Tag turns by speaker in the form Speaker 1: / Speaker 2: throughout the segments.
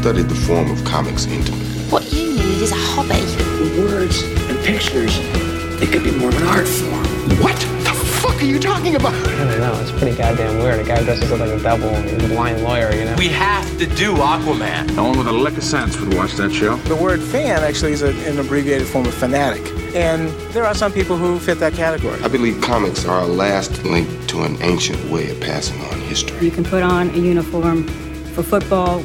Speaker 1: studied the form of comics intimately.
Speaker 2: What you need is a hobby.
Speaker 3: Words and pictures, they could be more of an art form.
Speaker 1: What the fuck are you talking about?
Speaker 4: I don't know. It's pretty goddamn weird. A guy dresses up like a devil and he's a blind lawyer, you know?
Speaker 5: We have to do Aquaman.
Speaker 6: No one with a lick of sense would watch that show.
Speaker 7: The word fan actually is a, an abbreviated form of fanatic. And there are some people who fit that category.
Speaker 1: I believe comics are a last link to an ancient way of passing on history.
Speaker 8: You can put on a uniform for football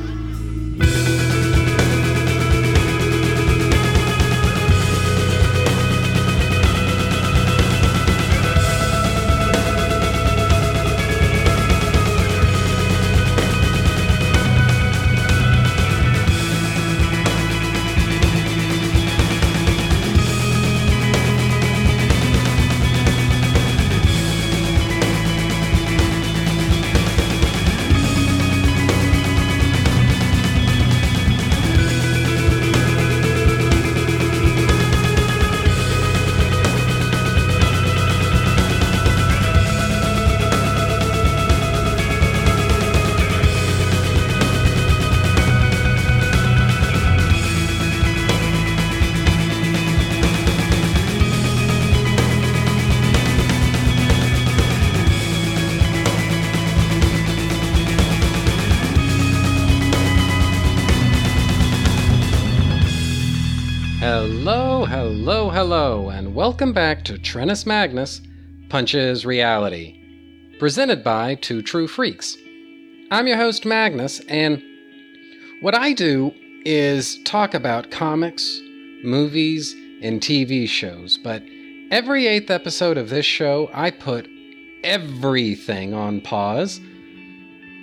Speaker 9: Welcome back to Trennis Magnus Punches Reality, presented by Two True Freaks. I'm your host, Magnus, and what I do is talk about comics, movies, and TV shows, but every eighth episode of this show, I put everything on pause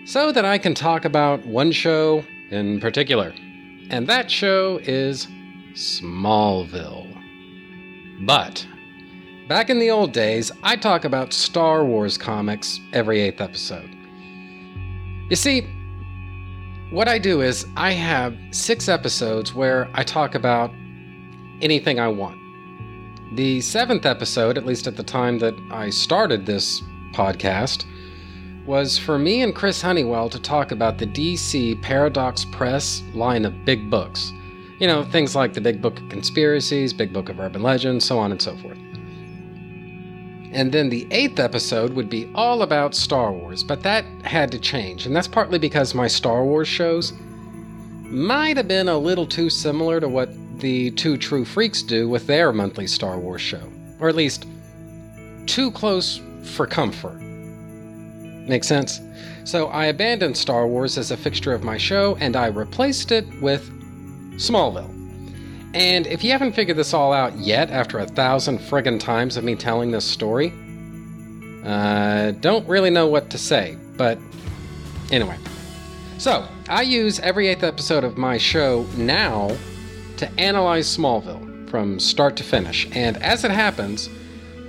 Speaker 9: so that I can talk about one show in particular. And that show is Smallville. But, back in the old days, I talk about Star Wars comics every eighth episode. You see, what I do is I have six episodes where I talk about anything I want. The seventh episode, at least at the time that I started this podcast, was for me and Chris Honeywell to talk about the DC Paradox Press line of big books. You know, things like the Big Book of Conspiracies, Big Book of Urban Legends, so on and so forth. And then the eighth episode would be all about Star Wars, but that had to change, and that's partly because my Star Wars shows might have been a little too similar to what the Two True Freaks do with their monthly Star Wars show, or at least too close for comfort. Make sense? So I abandoned Star Wars as a fixture of my show and I replaced it with Smallville. And if you haven't figured this all out yet after a thousand friggin' times of me telling this story, uh, don't really know what to say, but anyway. So, I use every eighth episode of my show now to analyze Smallville from start to finish, and as it happens,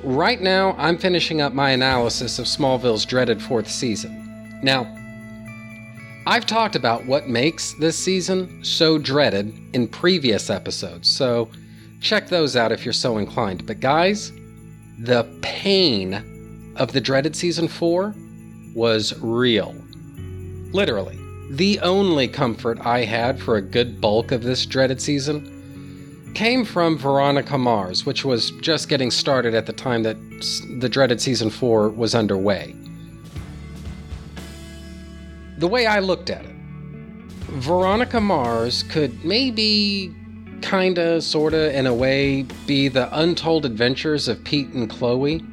Speaker 9: right now I'm finishing up my analysis of Smallville's dreaded fourth season. Now, I've talked about what makes this season so dreaded in previous episodes, so check those out if you're so inclined. But guys, the pain of the dreaded season 4 was real. Literally. The only comfort I had for a good bulk of this dreaded season came from Veronica Mars, which was just getting started at the time that the dreaded season 4 was underway the way I looked at it, Veronica Mars could maybe, kinda, sorta, in a way, be the untold adventures of Pete and Chloe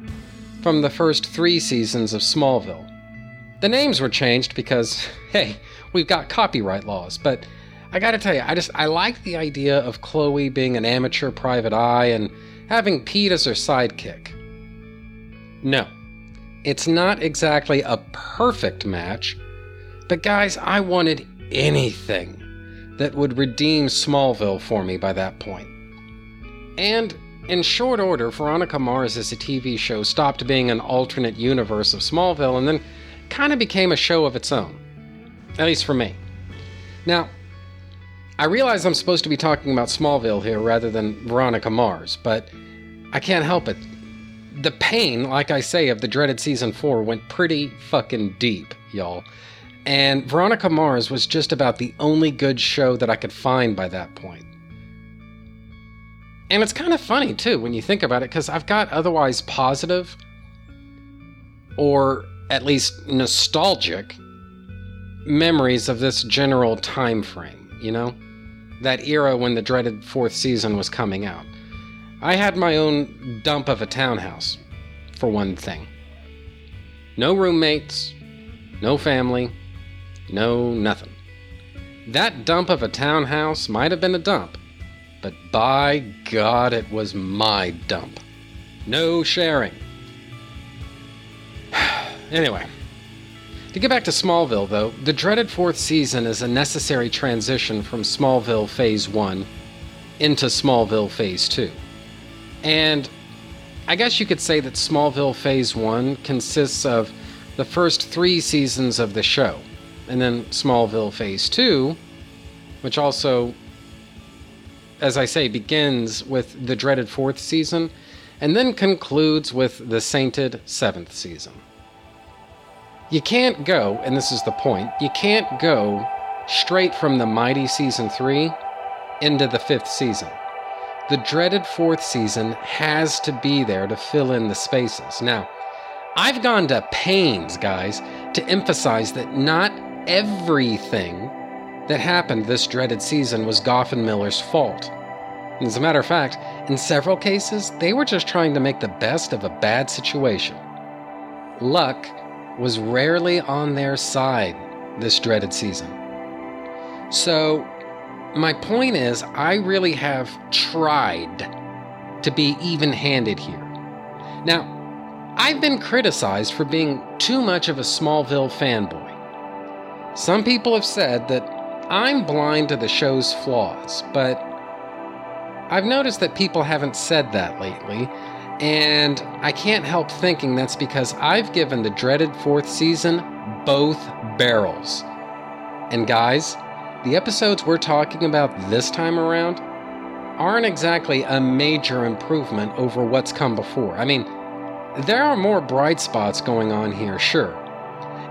Speaker 9: from the first three seasons of Smallville. The names were changed because, hey, we've got copyright laws, but I gotta tell you, I just I like the idea of Chloe being an amateur private eye and having Pete as her sidekick. No, it's not exactly a perfect match, but guys, I wanted anything that would redeem Smallville for me by that point. And in short order, Veronica Mars as a TV show stopped being an alternate universe of Smallville and then kind of became a show of its own. At least for me. Now, I realize I'm supposed to be talking about Smallville here rather than Veronica Mars, but I can't help it. The pain, like I say, of the dreaded season 4 went pretty fucking deep, y'all. And Veronica Mars was just about the only good show that I could find by that point. And it's kind of funny, too, when you think about it, because I've got otherwise positive, or at least nostalgic, memories of this general time frame, you know? That era when the dreaded fourth season was coming out. I had my own dump of a townhouse, for one thing. No roommates, no family, no nothing. That dump of a townhouse might have been a dump, but by God, it was my dump. No sharing. anyway, to get back to Smallville, though, the dreaded fourth season is a necessary transition from Smallville Phase 1 into Smallville Phase 2. And I guess you could say that Smallville Phase 1 consists of the first three seasons of the show, and then Smallville Phase 2, which also, as I say, begins with the dreaded fourth season, and then concludes with the sainted seventh season. You can't go, and this is the point, you can't go straight from the mighty season 3 into the fifth season. The dreaded fourth season has to be there to fill in the spaces. Now, I've gone to pains, guys, to emphasize that not everything that happened this dreaded season was Gough and Millar's fault. As a matter of fact, in several cases, they were just trying to make the best of a bad situation. Luck was rarely on their side this dreaded season. So, my point is, I really have tried to be even handed here. Now, I've been criticized for being too much of a Smallville fanboy. Some people have said that I'm blind to the show's flaws, but I've noticed that people haven't said that lately, and I can't help thinking that's because I've given the dreaded fourth season both barrels. And guys, the episodes we're talking about this time around aren't exactly a major improvement over what's come before. I mean, there are more bright spots going on here, sure.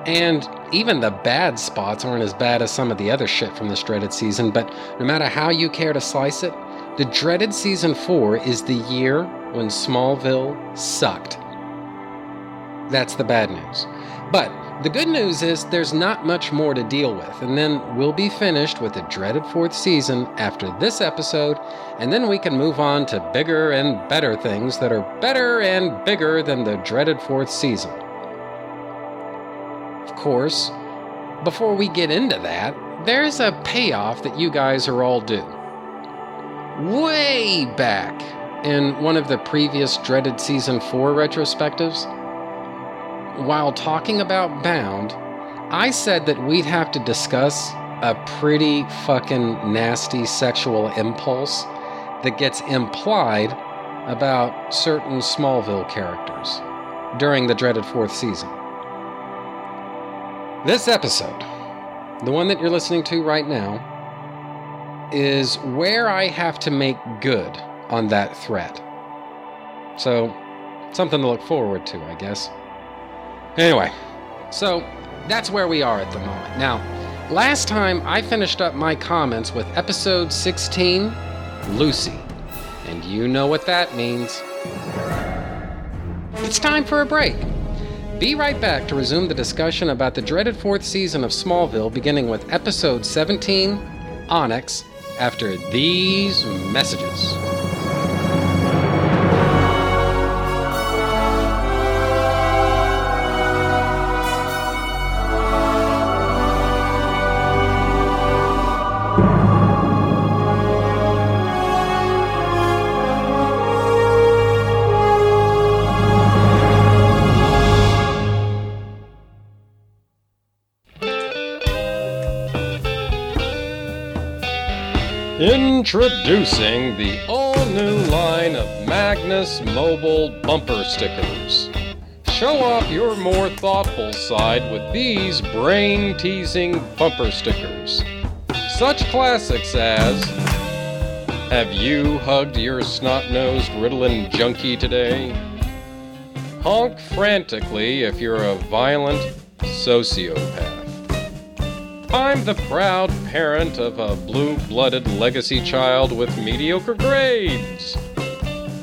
Speaker 9: And even the bad spots aren't as bad as some of the other shit from this dreaded season, but no matter how you care to slice it, the dreaded season 4 is the year when Smallville sucked. That's the bad news. But the good news is there's not much more to deal with, and then we'll be finished with the dreaded fourth season after this episode, and then we can move on to bigger and better things that are better and bigger than the dreaded fourth season. Course, before we get into that, there's a payoff that you guys are all due. Way back in one of the previous dreaded season 4 retrospectives, while talking about Bound, I said that we'd have to discuss a pretty fucking nasty sexual impulse that gets implied about certain Smallville characters during the dreaded fourth season. This episode, the one that you're listening to right now, is where I have to make good on that threat. So, something to look forward to, I guess. Anyway, so that's where we are at the moment. Now, last time I finished up my comments with episode 16, Lucy. And you know what that means. It's time for a break. Be right back to resume the discussion about the dreaded fourth season of Smallville, beginning with episode 17, Onyx, after these messages. Introducing the all new line of Magnus Mobile Bumper Stickers. Show off your more thoughtful side with these brain teasing bumper stickers. Such classics as Have you hugged your snot nosed Ritalin junkie today? Honk frantically if you're a violent sociopath. I'm the proud parent of a blue blooded legacy child with mediocre grades.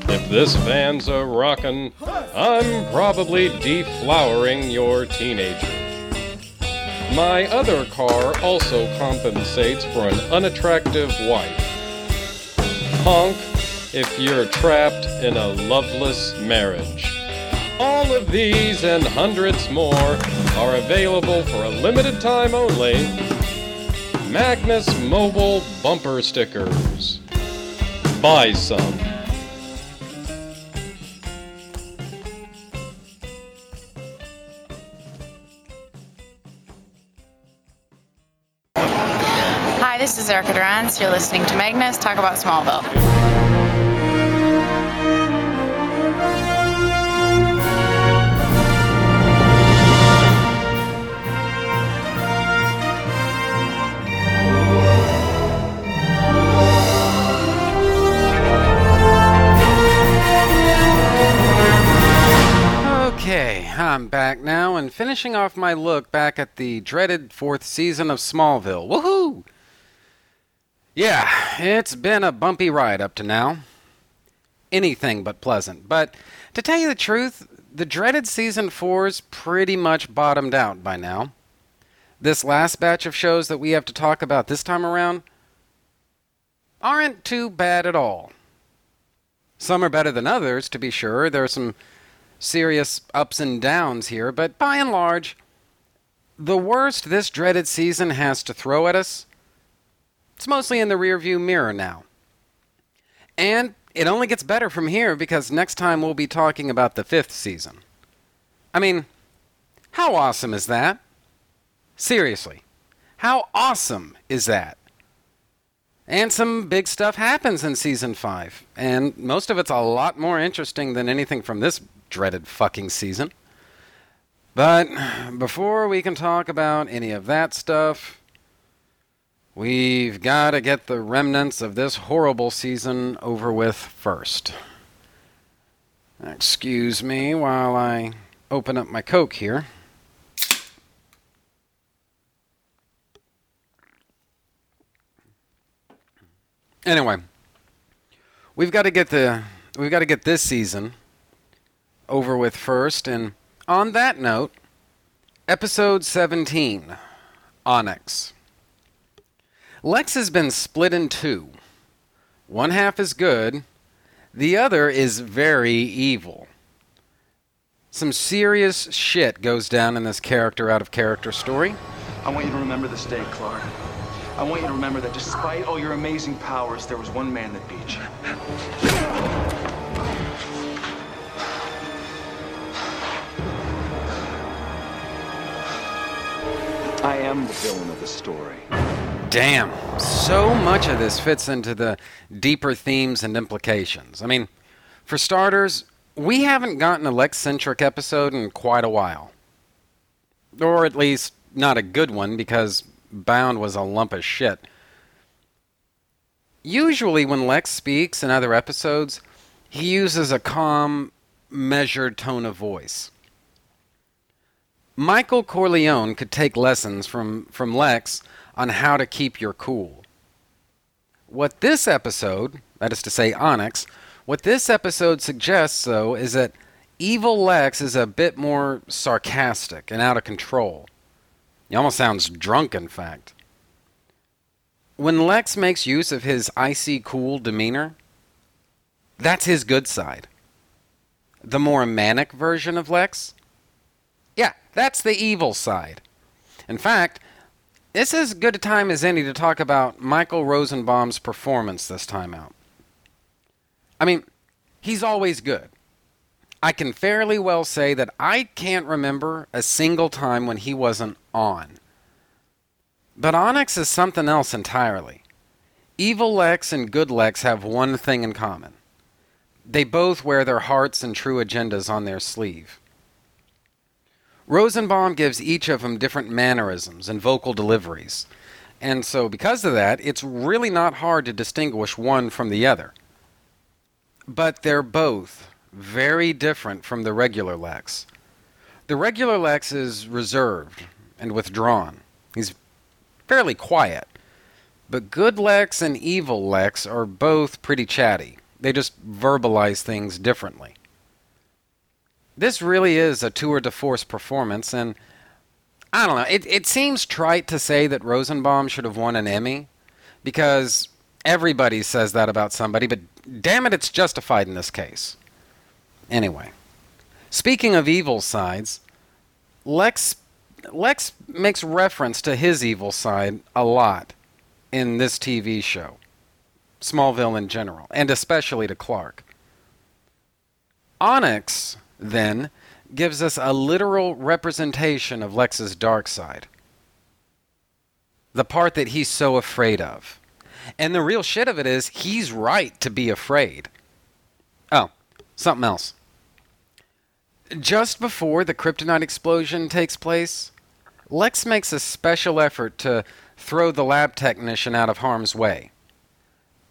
Speaker 9: If this van's a rockin', I'm probably deflowering your teenager. My other car also compensates for an unattractive wife. Honk if you're trapped in a loveless marriage. All of these and hundreds more are available for a limited time only. Magnus Mobile Bumper Stickers. Buy some.
Speaker 10: Hi, this is Erica Durance. You're listening to Magnus talk about Smallville.
Speaker 9: I'm back now and finishing off my look back at the dreaded fourth season of Smallville. Woohoo! Yeah, it's been a bumpy ride up to now. Anything but pleasant. But to tell you the truth, the dreaded season four's pretty much bottomed out by now. This last batch of shows that we have to talk about this time around aren't too bad at all. Some are better than others, to be sure. There are some serious ups and downs here, but by and large, the worst this dreaded season has to throw at us, it's mostly in the rearview mirror now. And it only gets better from here because next time we'll be talking about the fifth season. I mean, how awesome is that? Seriously, how awesome is that? And some big stuff happens in season 5, and most of it's a lot more interesting than anything from this dreaded fucking season. But before we can talk about any of that stuff, we've got to get the remnants of this horrible season over with first. Excuse me while I open up my Coke here. Anyway, we've got to get the we've got to get this season over with first. And on that note, episode 17 Onyx. Lex has been split in two. One half is good, the other is very evil. Some serious shit goes down in this character out of character story.
Speaker 11: I want you to remember this day, Clark. I want you to remember that despite all your amazing powers, there was one man that beat you. I am the villain of the story.
Speaker 9: Damn. So much of this fits into the deeper themes and implications. I mean, for starters, we haven't gotten a Lex centric episode in quite a while. Or at least, not a good one, because Bound was a lump of shit. Usually, when Lex speaks in other episodes, he uses a calm, measured tone of voice. Michael Corleone could take lessons from, from Lex on how to keep your cool. What this episode, that is to say, Onyx, what this episode suggests, though, is that evil Lex is a bit more sarcastic and out of control. He almost sounds drunk, in fact. When Lex makes use of his icy cool demeanor, that's his good side. The more manic version of Lex, yeah, that's the evil side. In fact, this is as good a time as any to talk about Michael Rosenbaum's performance this time out. I mean, he's always good. I can fairly well say that I can't remember a single time when he wasn't on. But Onyx is something else entirely. Evil Lex and good Lex have one thing in common They both wear their hearts and true agendas on their sleeve. Rosenbaum gives each of them different mannerisms and vocal deliveries. And so, because of that, it's really not hard to distinguish one from the other. But they're both very different from the regular Lex. The regular Lex is reserved and withdrawn. He's fairly quiet. But good Lex and evil Lex are both pretty chatty. They just verbalize things differently. This really is a tour de force performance, and I don't know. It, it seems trite to say that Rosenbaum should have won an Emmy because everybody says that about somebody, but damn it, it's justified in this case. Anyway, speaking of evil sides, Lex Lex makes reference to his evil side a lot in this TV show, Smallville in general, and especially to Clark. Onyx, then, gives us a literal representation of Lex's dark side. The part that he's so afraid of. And the real shit of it is, he's right to be afraid. Oh, something else. Just before the kryptonite explosion takes place, Lex makes a special effort to throw the lab technician out of harm's way.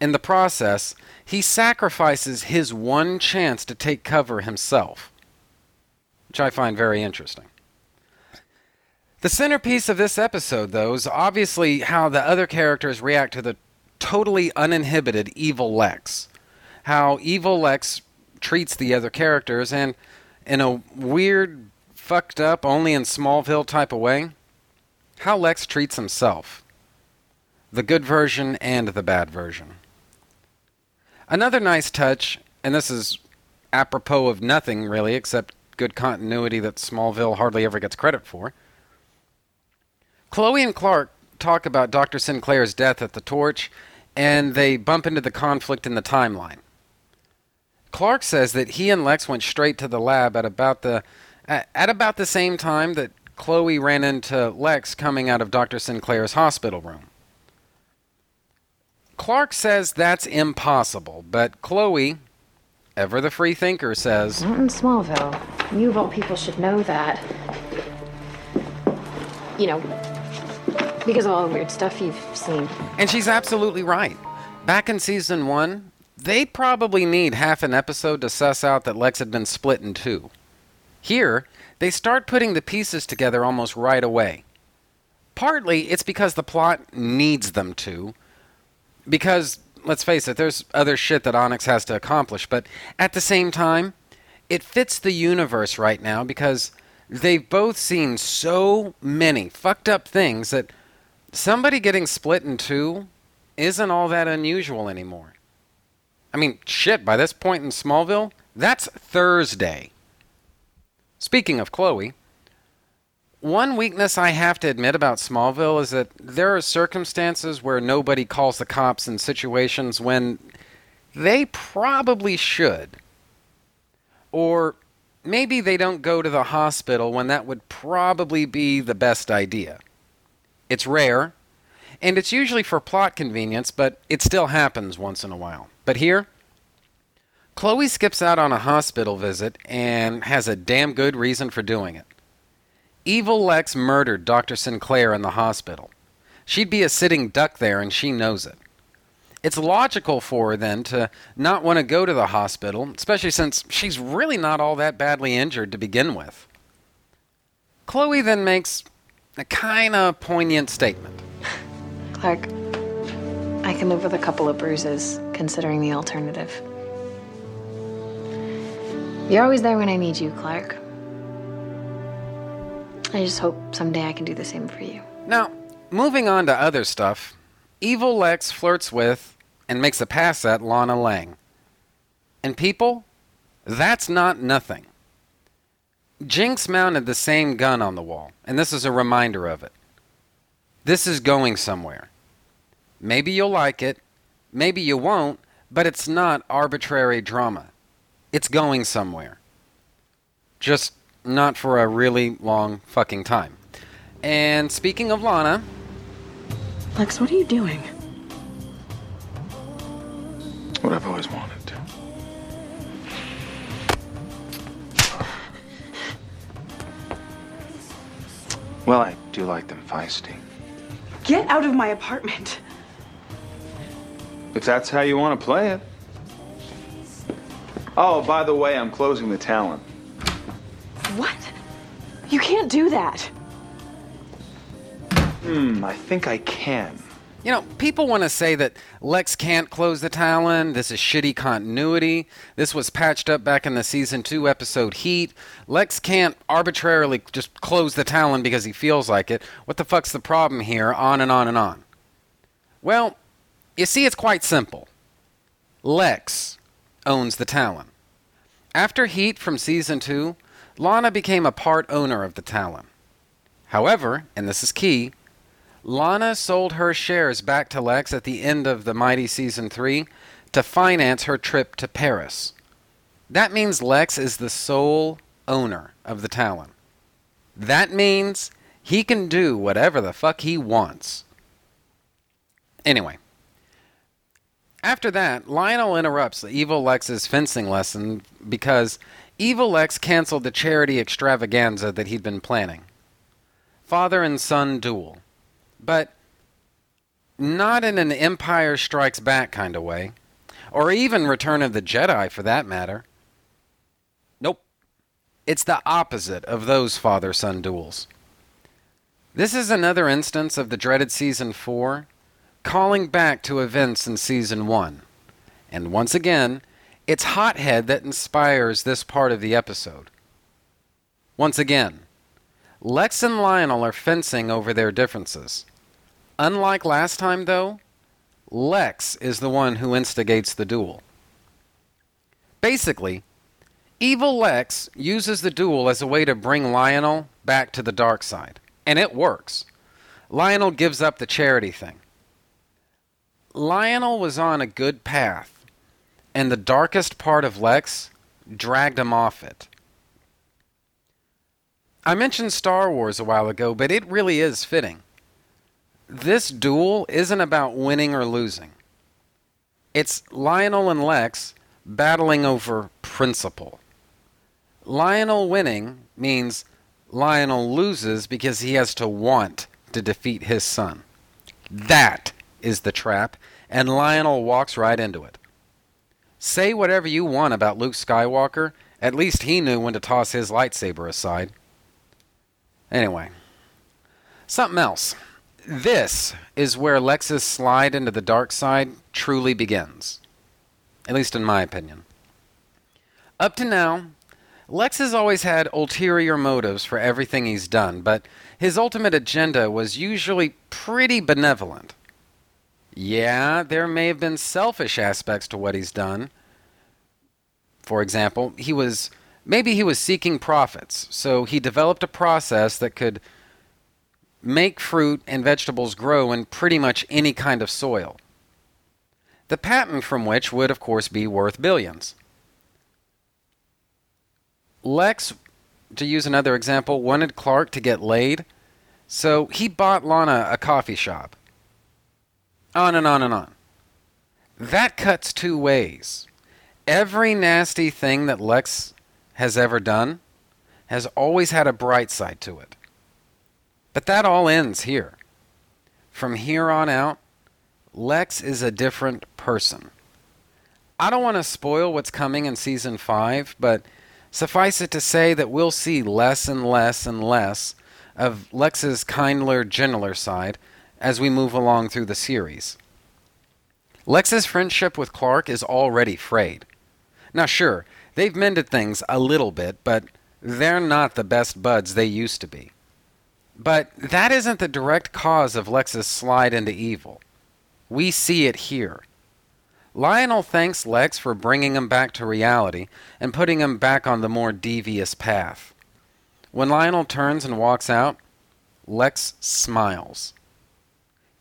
Speaker 9: In the process, he sacrifices his one chance to take cover himself, which I find very interesting. The centerpiece of this episode, though, is obviously how the other characters react to the totally uninhibited evil Lex. How evil Lex treats the other characters, and in a weird, fucked up, only in Smallville type of way, how Lex treats himself. The good version and the bad version. Another nice touch, and this is apropos of nothing really except good continuity that Smallville hardly ever gets credit for. Chloe and Clark talk about Dr. Sinclair's death at the Torch, and they bump into the conflict in the timeline. Clark says that he and Lex went straight to the lab at about the at about the same time that Chloe ran into Lex coming out of Dr. Sinclair's hospital room. Clark says that's impossible, but Chloe, ever the free thinker, says
Speaker 12: Not in Smallville. You of all people should know that. You know, because of all the weird stuff you've seen.
Speaker 9: And she's absolutely right. Back in season one, they probably need half an episode to suss out that Lex had been split in two. Here, they start putting the pieces together almost right away. Partly, it's because the plot needs them to. Because, let's face it, there's other shit that Onyx has to accomplish, but at the same time, it fits the universe right now because they've both seen so many fucked up things that somebody getting split in two isn't all that unusual anymore. I mean, shit, by this point in Smallville, that's Thursday. Speaking of Chloe, one weakness I have to admit about Smallville is that there are circumstances where nobody calls the cops in situations when they probably should. Or maybe they don't go to the hospital when that would probably be the best idea. It's rare, and it's usually for plot convenience, but it still happens once in a while. But here, Chloe skips out on a hospital visit and has a damn good reason for doing it. Evil Lex murdered Dr. Sinclair in the hospital. She'd be a sitting duck there, and she knows it. It's logical for her then to not want to go to the hospital, especially since she's really not all that badly injured to begin with. Chloe then makes a kind of poignant statement.
Speaker 12: Clark, I can live with a couple of bruises, considering the alternative. You're always there when I need you, Clark. I just hope someday I can do the same for you.
Speaker 9: Now, moving on to other stuff, Evil Lex flirts with and makes a pass at Lana Lang. And people, that's not nothing. Jinx mounted the same gun on the wall, and this is a reminder of it. This is going somewhere. Maybe you'll like it, maybe you won't, but it's not arbitrary drama. It's going somewhere. Just not for a really long fucking time. And speaking of Lana.
Speaker 13: Lex, what are you doing?
Speaker 6: What I've always wanted. Well, I do like them feisty.
Speaker 13: Get out of my apartment.
Speaker 6: If that's how you want to play it. Oh, by the way, I'm closing the Talon.
Speaker 13: What? You can't do that.
Speaker 6: Hmm, I think I can.
Speaker 9: You know, people want to say that Lex can't close the Talon. This is shitty continuity. This was patched up back in the season two episode Heat. Lex can't arbitrarily just close the Talon because he feels like it. What the fuck's the problem here? On and on and on. Well, you see, it's quite simple. Lex owns the Talon. After Heat from season two, Lana became a part owner of the Talon. However, and this is key, Lana sold her shares back to Lex at the end of the Mighty Season 3 to finance her trip to Paris. That means Lex is the sole owner of the Talon. That means he can do whatever the fuck he wants. Anyway, after that, Lionel interrupts the Evil Lex's fencing lesson because Evil Lex canceled the charity extravaganza that he'd been planning. Father and son duel but not in an Empire Strikes Back kind of way, or even Return of the Jedi for that matter. Nope. It's the opposite of those father son duels. This is another instance of the dreaded Season 4 calling back to events in Season 1. And once again, it's Hothead that inspires this part of the episode. Once again, Lex and Lionel are fencing over their differences. Unlike last time, though, Lex is the one who instigates the duel. Basically, Evil Lex uses the duel as a way to bring Lionel back to the dark side, and it works. Lionel gives up the charity thing. Lionel was on a good path, and the darkest part of Lex dragged him off it. I mentioned Star Wars a while ago, but it really is fitting this duel isn't about winning or losing. It's Lionel and Lex battling over principle. Lionel winning means Lionel loses because he has to want to defeat his son. That is the trap, and Lionel walks right into it. Say whatever you want about Luke Skywalker, at least he knew when to toss his lightsaber aside. Anyway, something else. This is where Lex's slide into the dark side truly begins. At least in my opinion. Up to now, Lex has always had ulterior motives for everything he's done, but his ultimate agenda was usually pretty benevolent. Yeah, there may have been selfish aspects to what he's done. For example, he was maybe he was seeking profits, so he developed a process that could make fruit and vegetables grow in pretty much any kind of soil. The patent from which would, of course, be worth billions. Lex, to use another example, wanted Clark to get laid, so he bought Lana a coffee shop. On and on and on. That cuts two ways. Every nasty thing that Lex has ever done has always had a bright side to it. But that all ends here. From here on out, Lex is a different person. I don't want to spoil what's coming in season 5, but suffice it to say that we'll see less and less and less of Lex's kindler, gentler side as we move along through the series. Lex's friendship with Clark is already frayed. Now, sure, they've mended things a little bit, but they're not the best buds they used to be. But that isn't the direct cause of Lex's slide into evil. We see it here. Lionel thanks Lex for bringing him back to reality and putting him back on the more devious path. When Lionel turns and walks out, Lex smiles.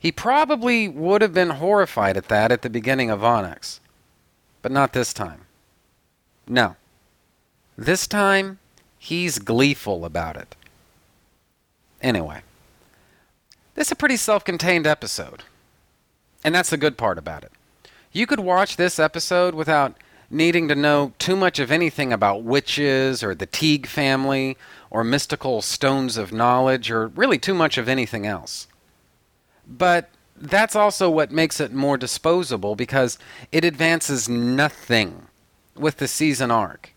Speaker 9: He probably would have been horrified at that at the beginning of Onyx, but not this time. No. This time, he's gleeful about it. Anyway, this is a pretty self contained episode. And that's the good part about it. You could watch this episode without needing to know too much of anything about witches or the Teague family or mystical stones of knowledge or really too much of anything else. But that's also what makes it more disposable because it advances nothing with the season arc.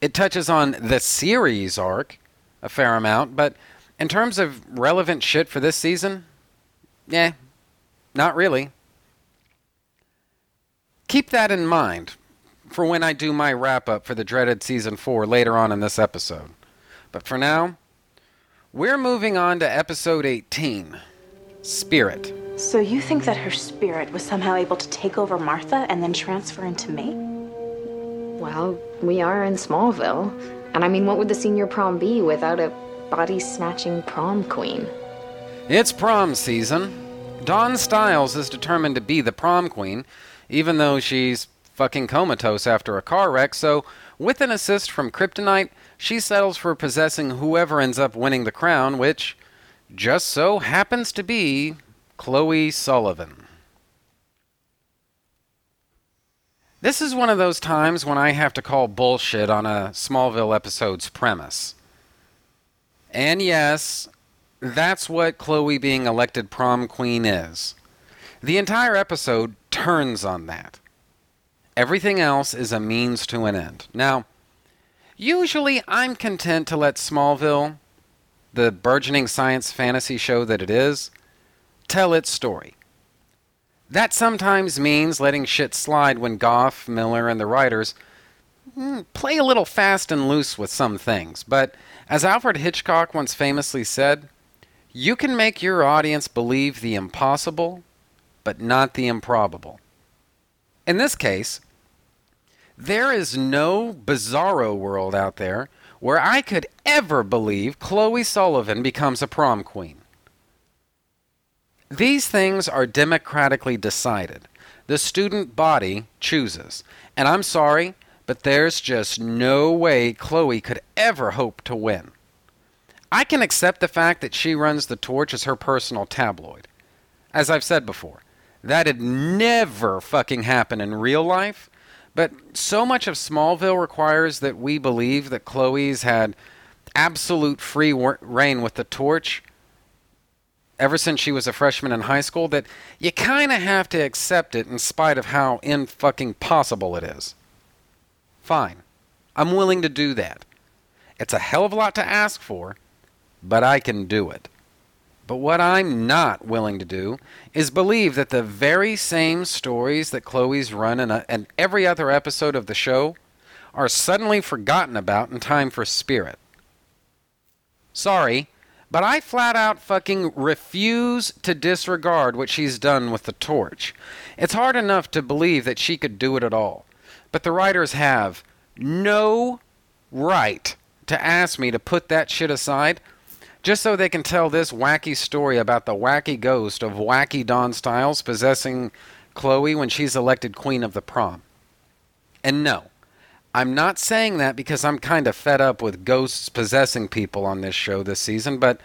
Speaker 9: It touches on the series arc a fair amount, but in terms of relevant shit for this season, yeah, not really. Keep that in mind for when I do my wrap up for the dreaded season 4 later on in this episode. But for now, we're moving on to episode 18 Spirit.
Speaker 13: So you think that her spirit was somehow able to take over Martha and then transfer into me?
Speaker 12: Well, we are in Smallville. And I mean, what would the senior prom be without a body snatching prom queen?
Speaker 9: It's prom season. Dawn Stiles is determined to be the prom queen, even though she's fucking comatose after a car wreck, so with an assist from Kryptonite, she settles for possessing whoever ends up winning the crown, which just so happens to be Chloe Sullivan. This is one of those times when I have to call bullshit on a Smallville episode's premise. And yes, that's what Chloe being elected prom queen is. The entire episode turns on that. Everything else is a means to an end. Now, usually I'm content to let Smallville, the burgeoning science fantasy show that it is, tell its story. That sometimes means letting shit slide when Gough, Millar, and the writers mm, play a little fast and loose with some things. But as Alfred Hitchcock once famously said, you can make your audience believe the impossible, but not the improbable. In this case, there is no bizarro world out there where I could ever believe Chloe Sullivan becomes a prom queen. These things are democratically decided. The student body chooses. And I'm sorry, but there's just no way Chloe could ever hope to win. I can accept the fact that she runs the torch as her personal tabloid. As I've said before, that'd never fucking happen in real life, but so much of Smallville requires that we believe that Chloe's had absolute free reign with the torch ever since she was a freshman in high school that you kind of have to accept it in spite of how in fucking possible it is. Fine. I'm willing to do that. It's a hell of a lot to ask for, but I can do it. But what I'm not willing to do is believe that the very same stories that Chloe's run in, a, in every other episode of the show are suddenly forgotten about in time for Spirit. Sorry, but I flat out fucking refuse to disregard what she's done with the torch. It's hard enough to believe that she could do it at all. But the writers have no right to ask me to put that shit aside just so they can tell this wacky story about the wacky ghost of wacky Dawn Stiles possessing Chloe when she's elected queen of the prom. And no, I'm not saying that because I'm kind of fed up with ghosts possessing people on this show this season, but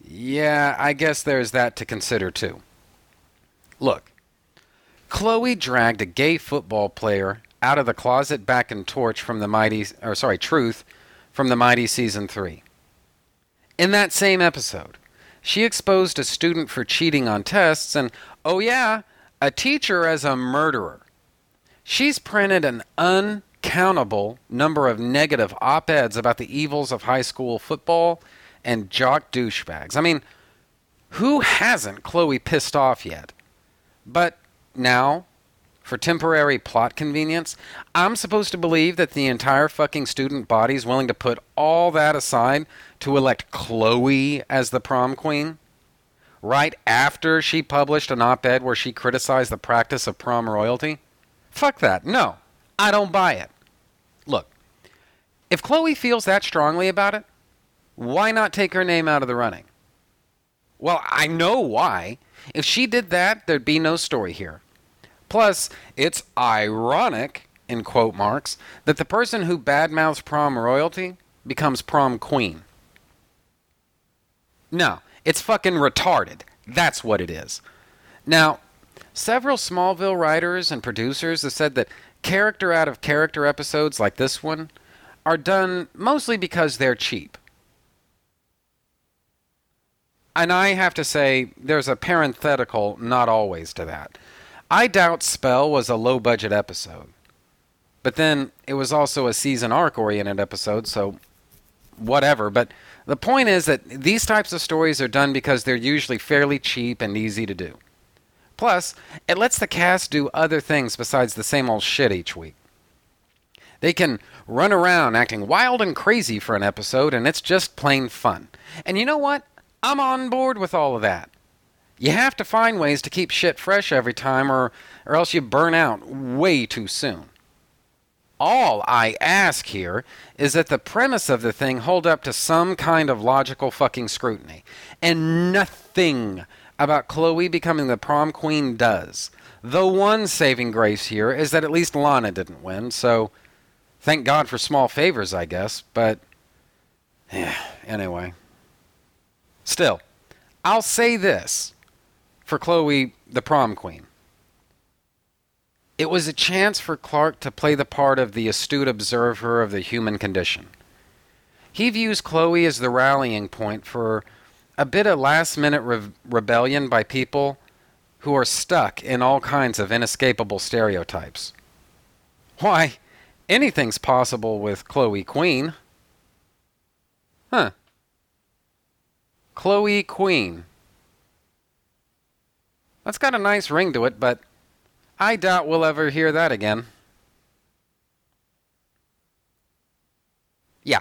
Speaker 9: yeah, I guess there's that to consider too. Look, Chloe dragged a gay football player out of the closet back in Torch from the Mighty, or sorry, Truth from the Mighty season 3. In that same episode, she exposed a student for cheating on tests and, oh yeah, a teacher as a murderer. She's printed an uncountable number of negative op eds about the evils of high school football and jock douchebags. I mean, who hasn't Chloe pissed off yet? But now, for temporary plot convenience, I'm supposed to believe that the entire fucking student body is willing to put all that aside to elect Chloe as the prom queen? Right after she published an op ed where she criticized the practice of prom royalty? Fuck that. No, I don't buy it. Look, if Chloe feels that strongly about it, why not take her name out of the running? Well, I know why. If she did that, there'd be no story here. Plus, it's ironic, in quote marks, that the person who badmouths prom royalty becomes prom queen. No, it's fucking retarded. That's what it is. Now, Several Smallville writers and producers have said that character out of character episodes like this one are done mostly because they're cheap. And I have to say, there's a parenthetical not always to that. I doubt Spell was a low budget episode. But then it was also a season arc oriented episode, so whatever. But the point is that these types of stories are done because they're usually fairly cheap and easy to do. Plus, it lets the cast do other things besides the same old shit each week. They can run around acting wild and crazy for an episode, and it's just plain fun. And you know what? I'm on board with all of that. You have to find ways to keep shit fresh every time, or, or else you burn out way too soon. All I ask here is that the premise of the thing hold up to some kind of logical fucking scrutiny. And nothing about Chloe becoming the prom queen does. The one saving grace here is that at least Lana didn't win, so thank God for small favors, I guess, but yeah, anyway. Still, I'll say this for Chloe, the prom queen. It was a chance for Clark to play the part of the astute observer of the human condition. He views Chloe as the rallying point for a bit of last minute re- rebellion by people who are stuck in all kinds of inescapable stereotypes. Why, anything's possible with Chloe Queen. Huh. Chloe Queen. That's got a nice ring to it, but I doubt we'll ever hear that again. Yeah.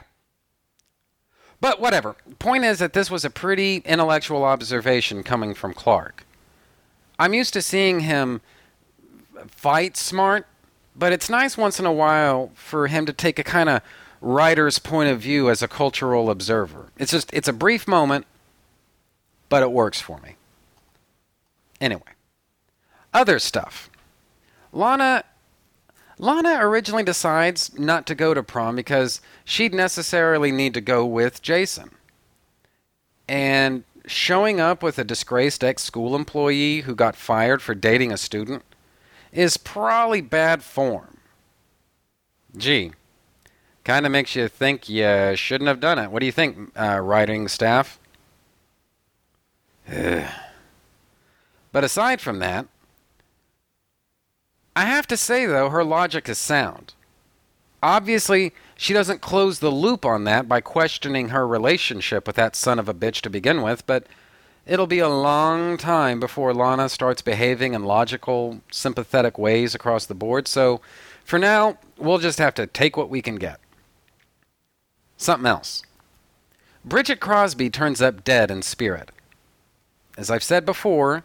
Speaker 9: But whatever. Point is that this was a pretty intellectual observation coming from Clark. I'm used to seeing him fight smart, but it's nice once in a while for him to take a kind of writer's point of view as a cultural observer. It's just it's a brief moment, but it works for me. Anyway, other stuff. Lana Lana originally decides not to go to prom because she'd necessarily need to go with Jason. And showing up with a disgraced ex school employee who got fired for dating a student is probably bad form. Gee, kind of makes you think you shouldn't have done it. What do you think, uh, writing staff? But aside from that, I have to say, though, her logic is sound. Obviously, she doesn't close the loop on that by questioning her relationship with that son of a bitch to begin with, but it'll be a long time before Lana starts behaving in logical, sympathetic ways across the board, so for now, we'll just have to take what we can get. Something else. Bridget Crosby turns up dead in spirit. As I've said before,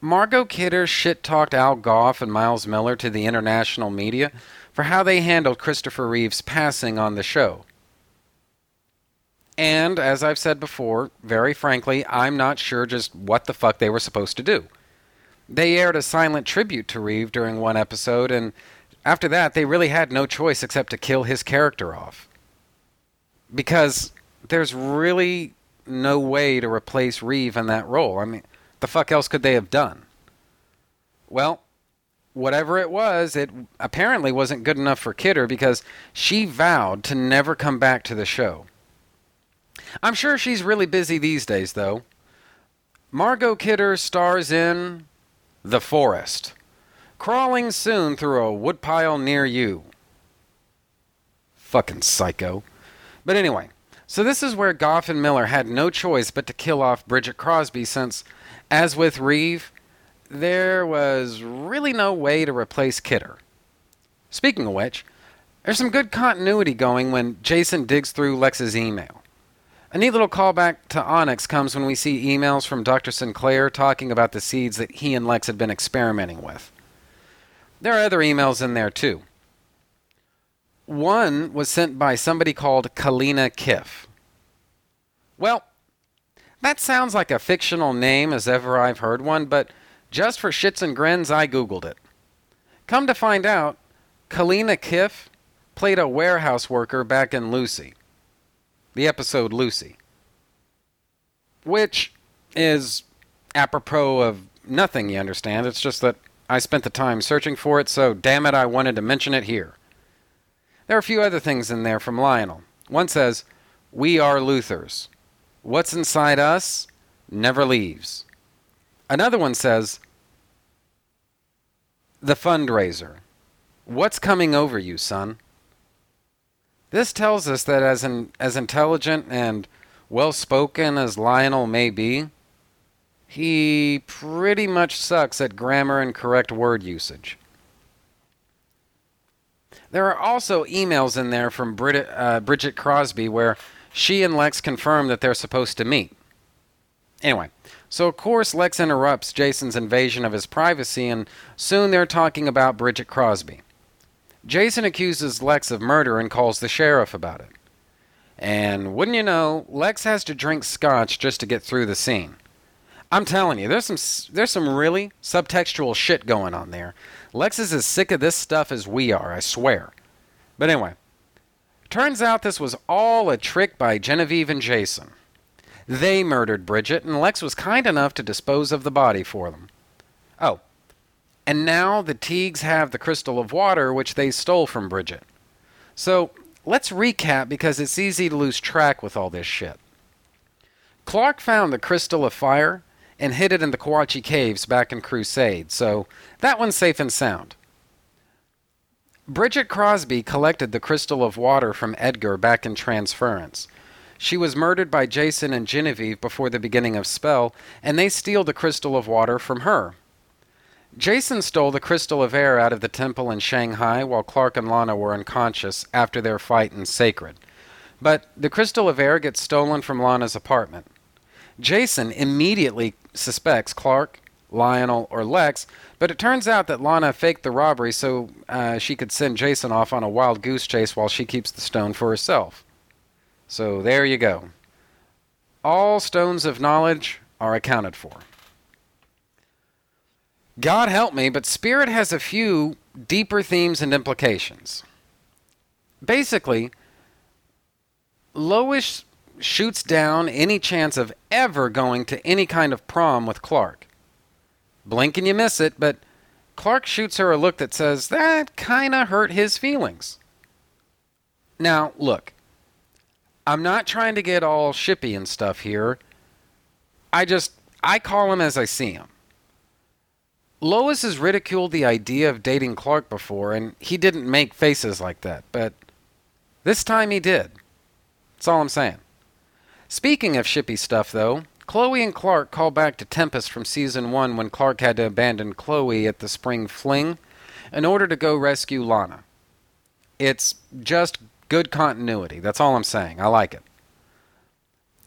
Speaker 9: Margot Kidder shit talked Al Gough and Miles Millar to the international media for how they handled Christopher Reeve's passing on the show. And, as I've said before, very frankly, I'm not sure just what the fuck they were supposed to do. They aired a silent tribute to Reeve during one episode, and after that, they really had no choice except to kill his character off. Because there's really no way to replace Reeve in that role. I mean, the fuck else could they have done? Well, whatever it was, it apparently wasn't good enough for Kidder because she vowed to never come back to the show. I'm sure she's really busy these days, though. Margot Kidder stars in The Forest, crawling soon through a woodpile near you. Fucking psycho. But anyway, so this is where Gough and Millar had no choice but to kill off Bridget Crosby since, as with Reeve, there was really no way to replace Kidder. Speaking of which, there's some good continuity going when Jason digs through Lex's email. A neat little callback to Onyx comes when we see emails from Dr. Sinclair talking about the seeds that he and Lex had been experimenting with. There are other emails in there too. One was sent by somebody called Kaleena Kiff. Well, that sounds like a fictional name as ever I've heard one, but just for shits and grins, I Googled it. Come to find out, Kaleena Kiff played a warehouse worker back in Lucy the episode Lucy, which is apropos of nothing, you understand. It's just that I spent the time searching for it, so damn it, I wanted to mention it here. There are a few other things in there from Lionel. One says, We are Luthors. What's inside us never leaves. Another one says, The fundraiser. What's coming over you, son? This tells us that as, an, as intelligent and well spoken as Lionel may be, he pretty much sucks at grammar and correct word usage. There are also emails in there from uh, Bridget Crosby where she and Lex confirm that they're supposed to meet. Anyway, so of course Lex interrupts Jason's invasion of his privacy, and soon they're talking about Bridget Crosby. Jason accuses Lex of murder and calls the sheriff about it. And wouldn't you know, Lex has to drink scotch just to get through the scene. I'm telling you, there's some there's some really subtextual shit going on there. Lex is as sick of this stuff as we are, I swear. But anyway, turns out this was all a trick by Genevieve and Jason. They murdered Bridget, and Lex was kind enough to dispose of the body for them. Oh, and now the Teagues have the crystal of water which they stole from Bridget. So let's recap because it's easy to lose track with all this shit. Clark found the crystal of fire and hid it in the Kawatche Caves back in Crusade, so that one's safe and sound. Bridget Crosby collected the crystal of water from Edgar back in Transference. She was murdered by Jason and Genevieve before the beginning of Spell, and they steal the crystal of water from her. Jason stole the crystal of air out of the temple in Shanghai while Clark and Lana were unconscious after their fight in Sacred. But the crystal of air gets stolen from Lana's apartment. Jason immediately suspects Clark, Lionel, or Lex, but it turns out that Lana faked the robbery so uh, she could send Jason off on a wild goose chase while she keeps the stone for herself. So there you go. All stones of knowledge are accounted for. God help me, but Spirit has a few deeper themes and implications. Basically, Lois shoots down any chance of ever going to any kind of prom with Clark. Blink and you miss it, but Clark shoots her a look that says that kinda hurt his feelings. Now, look, I'm not trying to get all shippy and stuff here. I just, I call him as I see him. Lois has ridiculed the idea of dating Clark before, and he didn't make faces like that, but this time he did. That's all I'm saying. Speaking of shippy stuff, though, Chloe and Clark call back to Tempest from season one when Clark had to abandon Chloe at the spring fling in order to go rescue Lana. It's just good continuity. That's all I'm saying. I like it.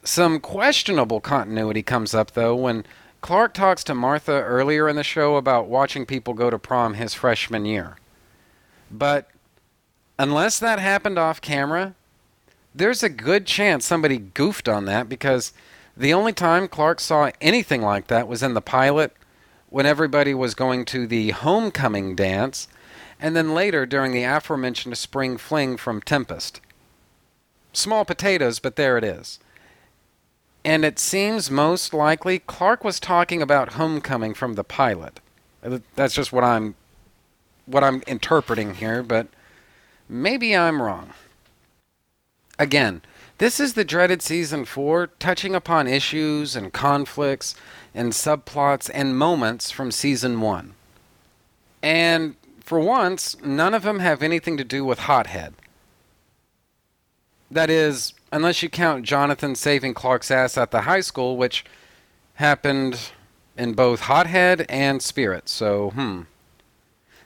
Speaker 9: Some questionable continuity comes up, though, when Clark talks to Martha earlier in the show about watching people go to prom his freshman year. But unless that happened off camera, there's a good chance somebody goofed on that because the only time Clark saw anything like that was in the pilot when everybody was going to the homecoming dance, and then later during the aforementioned spring fling from Tempest. Small potatoes, but there it is. And it seems most likely Clark was talking about homecoming from the pilot. That's just what I'm what I'm interpreting here, but maybe I'm wrong. Again, this is the dreaded season 4, touching upon issues and conflicts and subplots and moments from season 1. And for once, none of them have anything to do with Hothead. That is, unless you count Jonathan saving Clark's ass at the high school, which happened in both Hothead and Spirit, so, hmm.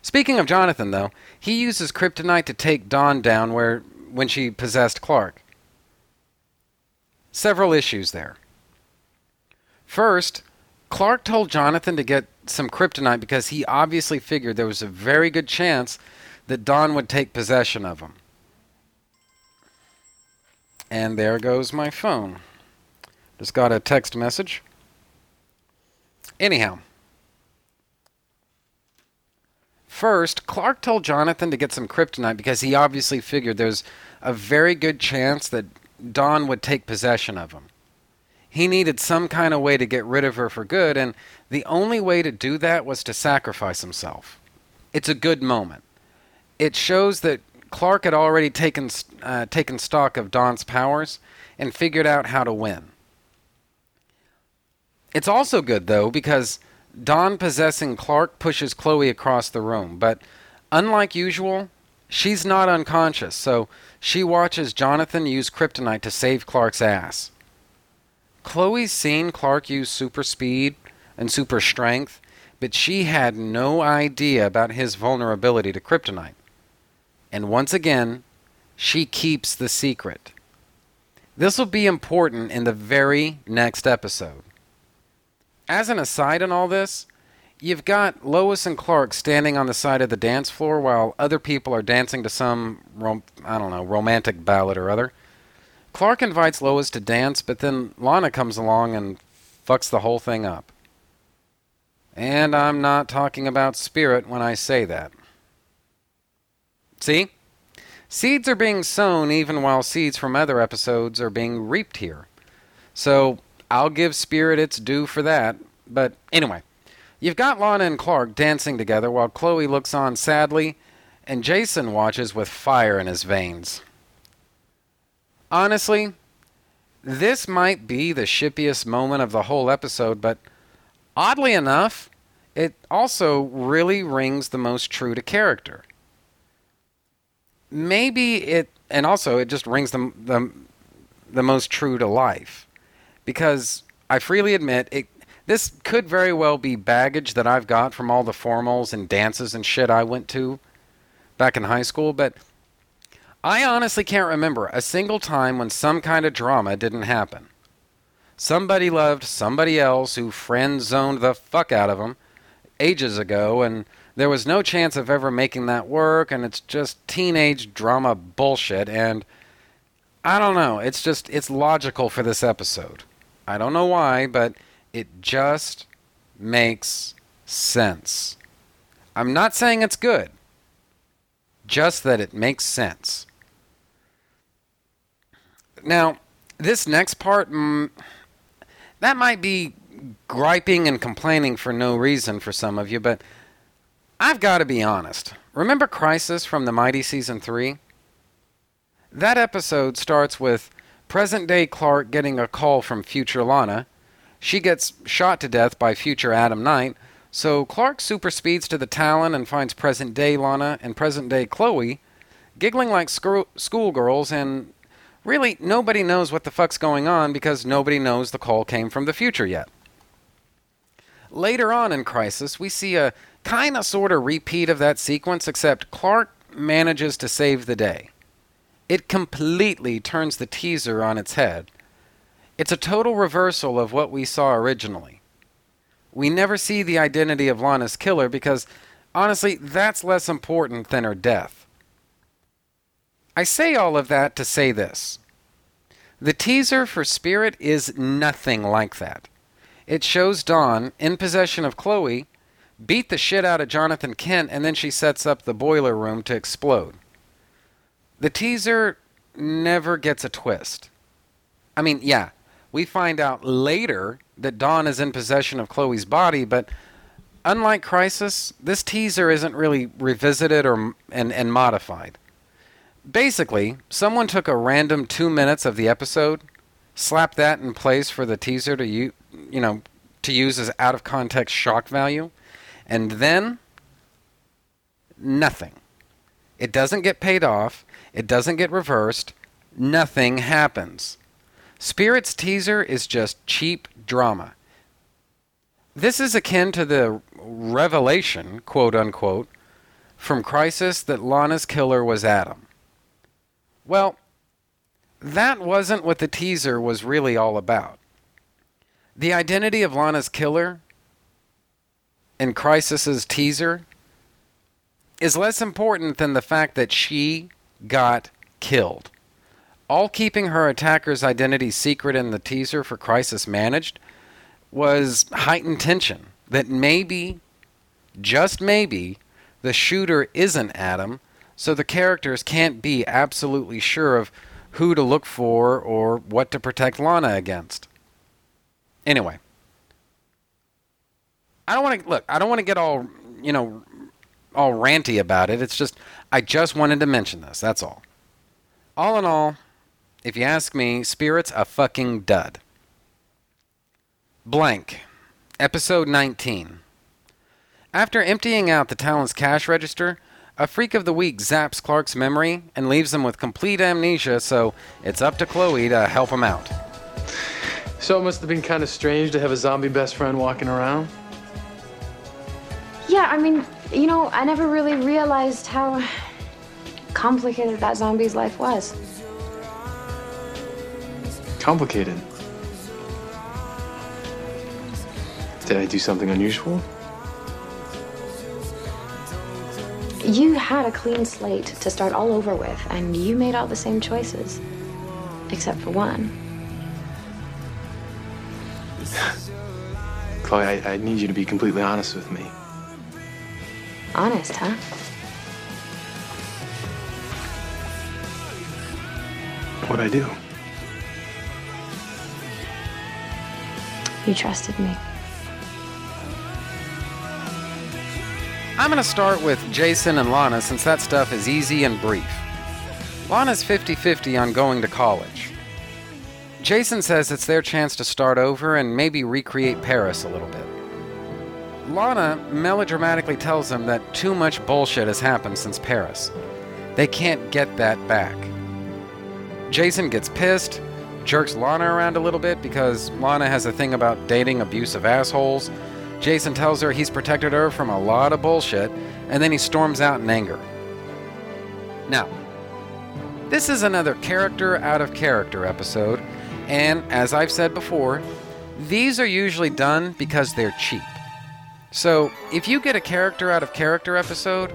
Speaker 9: Speaking of Jonathan, though, he uses kryptonite to take Dawn down where when she possessed Clark. Several issues there. First, Clark told Jonathan to get some kryptonite because he obviously figured there was a very good chance that Dawn would take possession of him. And there goes my phone. Just got a text message. Anyhow, First, Clark told Jonathan to get some kryptonite because he obviously figured there's a very good chance that Dawn would take possession of him. He needed some kind of way to get rid of her for good, and the only way to do that was to sacrifice himself. It's a good moment. It shows that Clark had already taken uh, taken stock of Dawn's powers and figured out how to win. It's also good though because Dawn possessing Clark pushes Chloe across the room, but unlike usual, she's not unconscious, so she watches Jonathan use kryptonite to save Clark's ass. Chloe's seen Clark use super speed and super strength, but she had no idea about his vulnerability to kryptonite. And once again, she keeps the secret. This will be important in the very next episode. As an aside in all this, you've got Lois and Clark standing on the side of the dance floor while other people are dancing to some, rom- I don't know, romantic ballad or other. Clark invites Lois to dance, but then Lana comes along and fucks the whole thing up. And I'm not talking about spirit when I say that. See? Seeds are being sown even while seeds from other episodes are being reaped here. So I'll give Spirit its due for that. But anyway, you've got Lana and Clark dancing together while Chloe looks on sadly and Jason watches with fire in his veins. Honestly, this might be the shippiest moment of the whole episode, but oddly enough, it also really rings the most true to character maybe it, and also it just rings the, the, the most true to life. Because I freely admit, it, this could very well be baggage that I've got from all the formals and dances and shit I went to back in high school, but I honestly can't remember a single time when some kind of drama didn't happen. Somebody loved somebody else who friend zoned the fuck out of them ages ago, and there was no chance of ever making that work, and it's just teenage drama bullshit. And I don't know. It's just, it's logical for this episode. I don't know why, but it just makes sense. I'm not saying it's good, just that it makes sense. Now, this next part, mm, that might be griping and complaining for no reason for some of you, but I've got to be honest. Remember Crisis from the Mighty Season 3? That episode starts with present day Clark getting a call from future Lana. She gets shot to death by future Adam Knight, so Clark super speeds to the Talon and finds present day Lana and present day Chloe giggling like schoolgirls, and really nobody knows what the fuck's going on because nobody knows the call came from the future yet. Later on in Crisis, we see a kind of sort of repeat of that sequence, except Clark manages to save the day. It completely turns the teaser on its head. It's a total reversal of what we saw originally. We never see the identity of Lana's killer because, honestly, that's less important than her death. I say all of that to say this. The teaser for Spirit is nothing like that. It shows Dawn in possession of Chloe beat the shit out of Jonathan Kent, and then she sets up the boiler room to explode. The teaser never gets a twist. I mean, yeah, we find out later that Dawn is in possession of Chloe's body, but unlike Crisis, this teaser isn't really revisited or and, and modified. Basically, someone took a random two minutes of the episode, slapped that in place for the teaser to you you know to use as out of context shock value, and then, nothing. It doesn't get paid off, it doesn't get reversed, nothing happens. Spirit's teaser is just cheap drama. This is akin to the revelation, quote unquote, from Crisis that Lana's killer was Adam. Well, that wasn't what the teaser was really all about. The identity of Lana's killer in Crisis's teaser is less important than the fact that she got killed. All keeping her attacker's identity secret in the teaser for Crisis managed was heightened tension that maybe, just maybe, the shooter isn't Adam, so the characters can't be absolutely sure of who to look for or what to protect Lana against. Anyway, I don't want to look. I don't want to get all you know, all ranty about it. It's just I just wanted to mention this. That's all. All in all, if you ask me, Spirit's a fucking dud. Blank, episode 19. After emptying out the Talon's cash register, a freak of the week zaps Clark's memory and leaves him with complete amnesia, so it's up to Chloe to help him out.
Speaker 11: So it must have been kind of strange to have a zombie best friend walking around.
Speaker 12: Yeah, I mean, you know, I never really realized how complicated that zombie's life was.
Speaker 11: Complicated. Did I do something unusual?
Speaker 12: You had a clean slate to start all over with, and you made all the same choices. Except for one.
Speaker 11: Chloe, I, I need you to be completely honest with me.
Speaker 12: Honest, huh?
Speaker 11: What'd I do?
Speaker 12: You trusted me.
Speaker 9: I'm going to start with Jason and Lana since that stuff is easy and brief. Lana's 50 50 on going to college. Jason says it's their chance to start over and maybe recreate Paris a little bit. Lana melodramatically tells him that too much bullshit has happened since Paris. They can't get that back. Jason gets pissed, jerks Lana around a little bit because Lana has a thing about dating abusive assholes. Jason tells her he's protected her from a lot of bullshit, and then he storms out in anger. Now, this is another character out of character episode, and as I've said before, these are usually done because they're cheap. So, if you get a character out of character episode,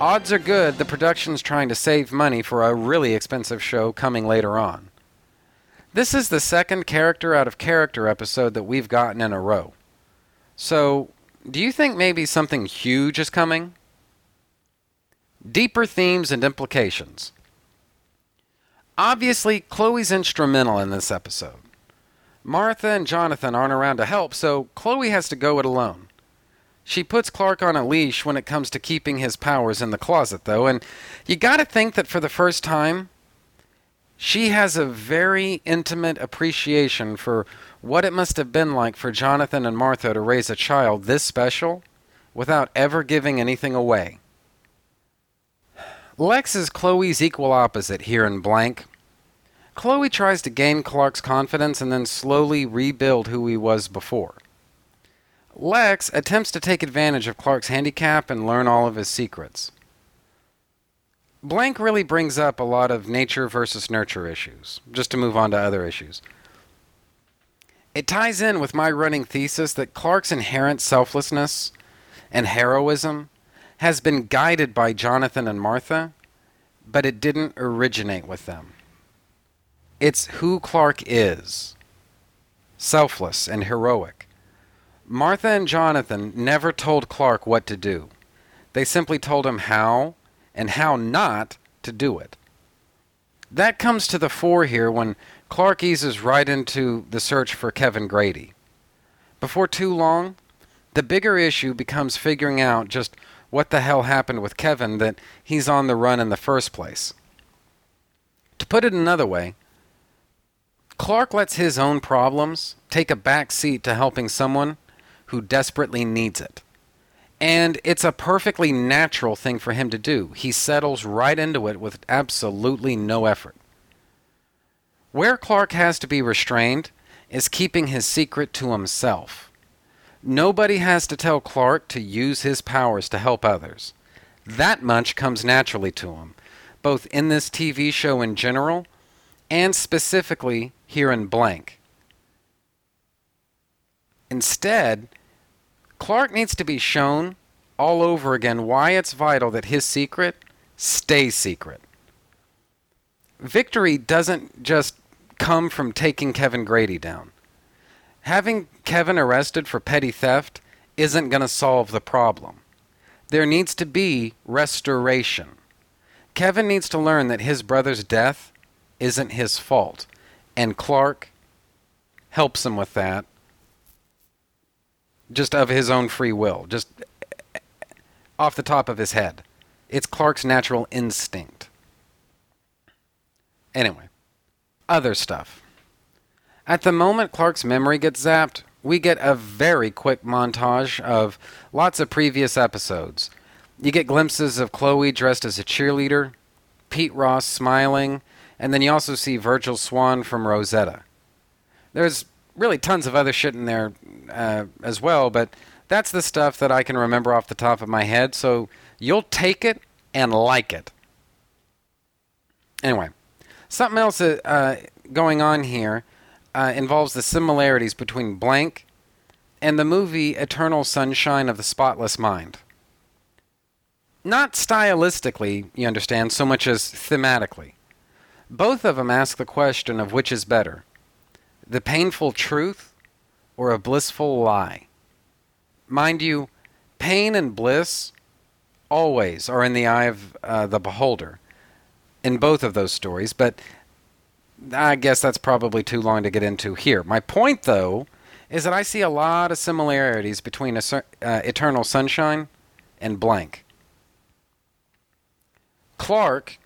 Speaker 9: odds are good the production's trying to save money for a really expensive show coming later on. This is the second character out of character episode that we've gotten in a row. So, do you think maybe something huge is coming? Deeper themes and implications. Obviously, Chloe's instrumental in this episode. Martha and Jonathan aren't around to help, so Chloe has to go it alone. She puts Clark on a leash when it comes to keeping his powers in the closet, though, and you gotta think that for the first time, she has a very intimate appreciation for what it must have been like for Jonathan and Martha to raise a child this special without ever giving anything away. Lex is Chloe's equal opposite here in Blank. Chloe tries to gain Clark's confidence and then slowly rebuild who he was before. Lex attempts to take advantage of Clark's handicap and learn all of his secrets. Blank really brings up a lot of nature versus nurture issues, just to move on to other issues. It ties in with my running thesis that Clark's inherent selflessness and heroism has been guided by Jonathan and Martha, but it didn't originate with them. It's who Clark is selfless and heroic. Martha and Jonathan never told Clark what to do, they simply told him how and how not to do it. That comes to the fore here when Clark eases right into the search for Kevin Grady. Before too long, the bigger issue becomes figuring out just what the hell happened with Kevin that he's on the run in the first place. To put it another way, Clark lets his own problems take a back seat to helping someone who desperately needs it. And it's a perfectly natural thing for him to do. He settles right into it with absolutely no effort. Where Clark has to be restrained is keeping his secret to himself. Nobody has to tell Clark to use his powers to help others. That much comes naturally to him, both in this TV show in general and specifically here in Blank. Instead, Clark needs to be shown all over again why it's vital that his secret stays secret. Victory doesn't just come from taking Kevin Grady down. Having Kevin arrested for petty theft isn't going to solve the problem. There needs to be restoration. Kevin needs to learn that his brother's death isn't his fault, and Clark helps him with that, just of his own free will, just off the top of his head. It's Clark's natural instinct. Anyway, other stuff. At the moment Clark's memory gets zapped, we get a very quick montage of lots of previous episodes. You get glimpses of Chloe dressed as a cheerleader, Pete Ross smiling, and then you also see Virgil Swan from Rosetta. There's really tons of other shit in there uh, as well, but that's the stuff that I can remember off the top of my head, so you'll take it and like it. Anyway, something else uh, going on here uh, involves the similarities between Blank and the movie Eternal Sunshine of the Spotless Mind. Not stylistically, you understand, so much as thematically. Both of them ask the question of which is better the painful truth or a blissful lie. Mind you, pain and bliss always are in the eye of uh, the beholder in both of those stories, but I guess that's probably too long to get into here. My point, though, is that I see a lot of similarities between uh, Eternal Sunshine and Blank. Clark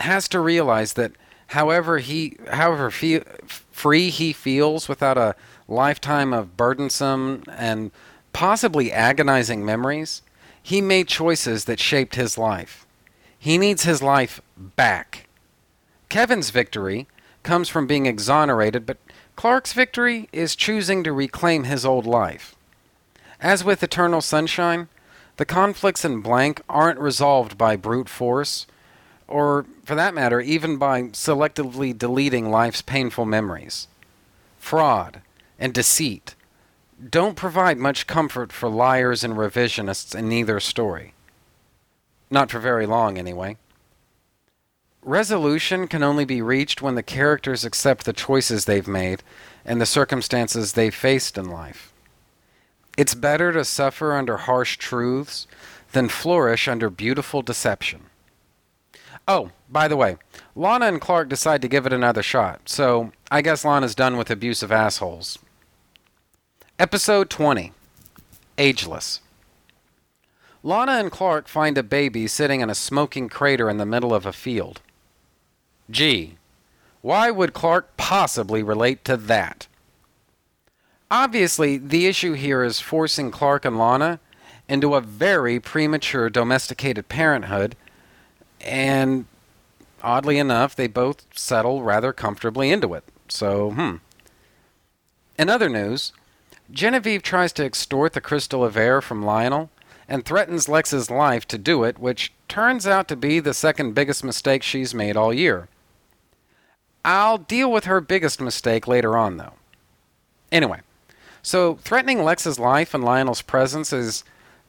Speaker 9: has to realize that however he however fe- free he feels without a lifetime of burdensome and possibly agonizing memories, he made choices that shaped his life. He needs his life back. Kevin's victory comes from being exonerated, but Clark's victory is choosing to reclaim his old life. As with Eternal Sunshine, the conflicts in Blank aren't resolved by brute force, or for that matter, even by selectively deleting life's painful memories. Fraud and deceit don't provide much comfort for liars and revisionists in either story. Not for very long, anyway. Resolution can only be reached when the characters accept the choices they've made and the circumstances they've faced in life. It's better to suffer under harsh truths than flourish under beautiful deception. Oh, by the way, Lana and Clark decide to give it another shot, so I guess Lana's done with abusive assholes. Episode 20 Ageless. Lana and Clark find a baby sitting in a smoking crater in the middle of a field. Gee, why would Clark possibly relate to that? Obviously, the issue here is forcing Clark and Lana into a very premature domesticated parenthood, and oddly enough, they both settle rather comfortably into it. So, hmm. In other news, Genevieve tries to extort the crystal of air from Lionel and threatens Lex's life to do it, which turns out to be the second biggest mistake she's made all year. I'll deal with her biggest mistake later on, though. Anyway, so threatening Lex's life in Lionel's presence is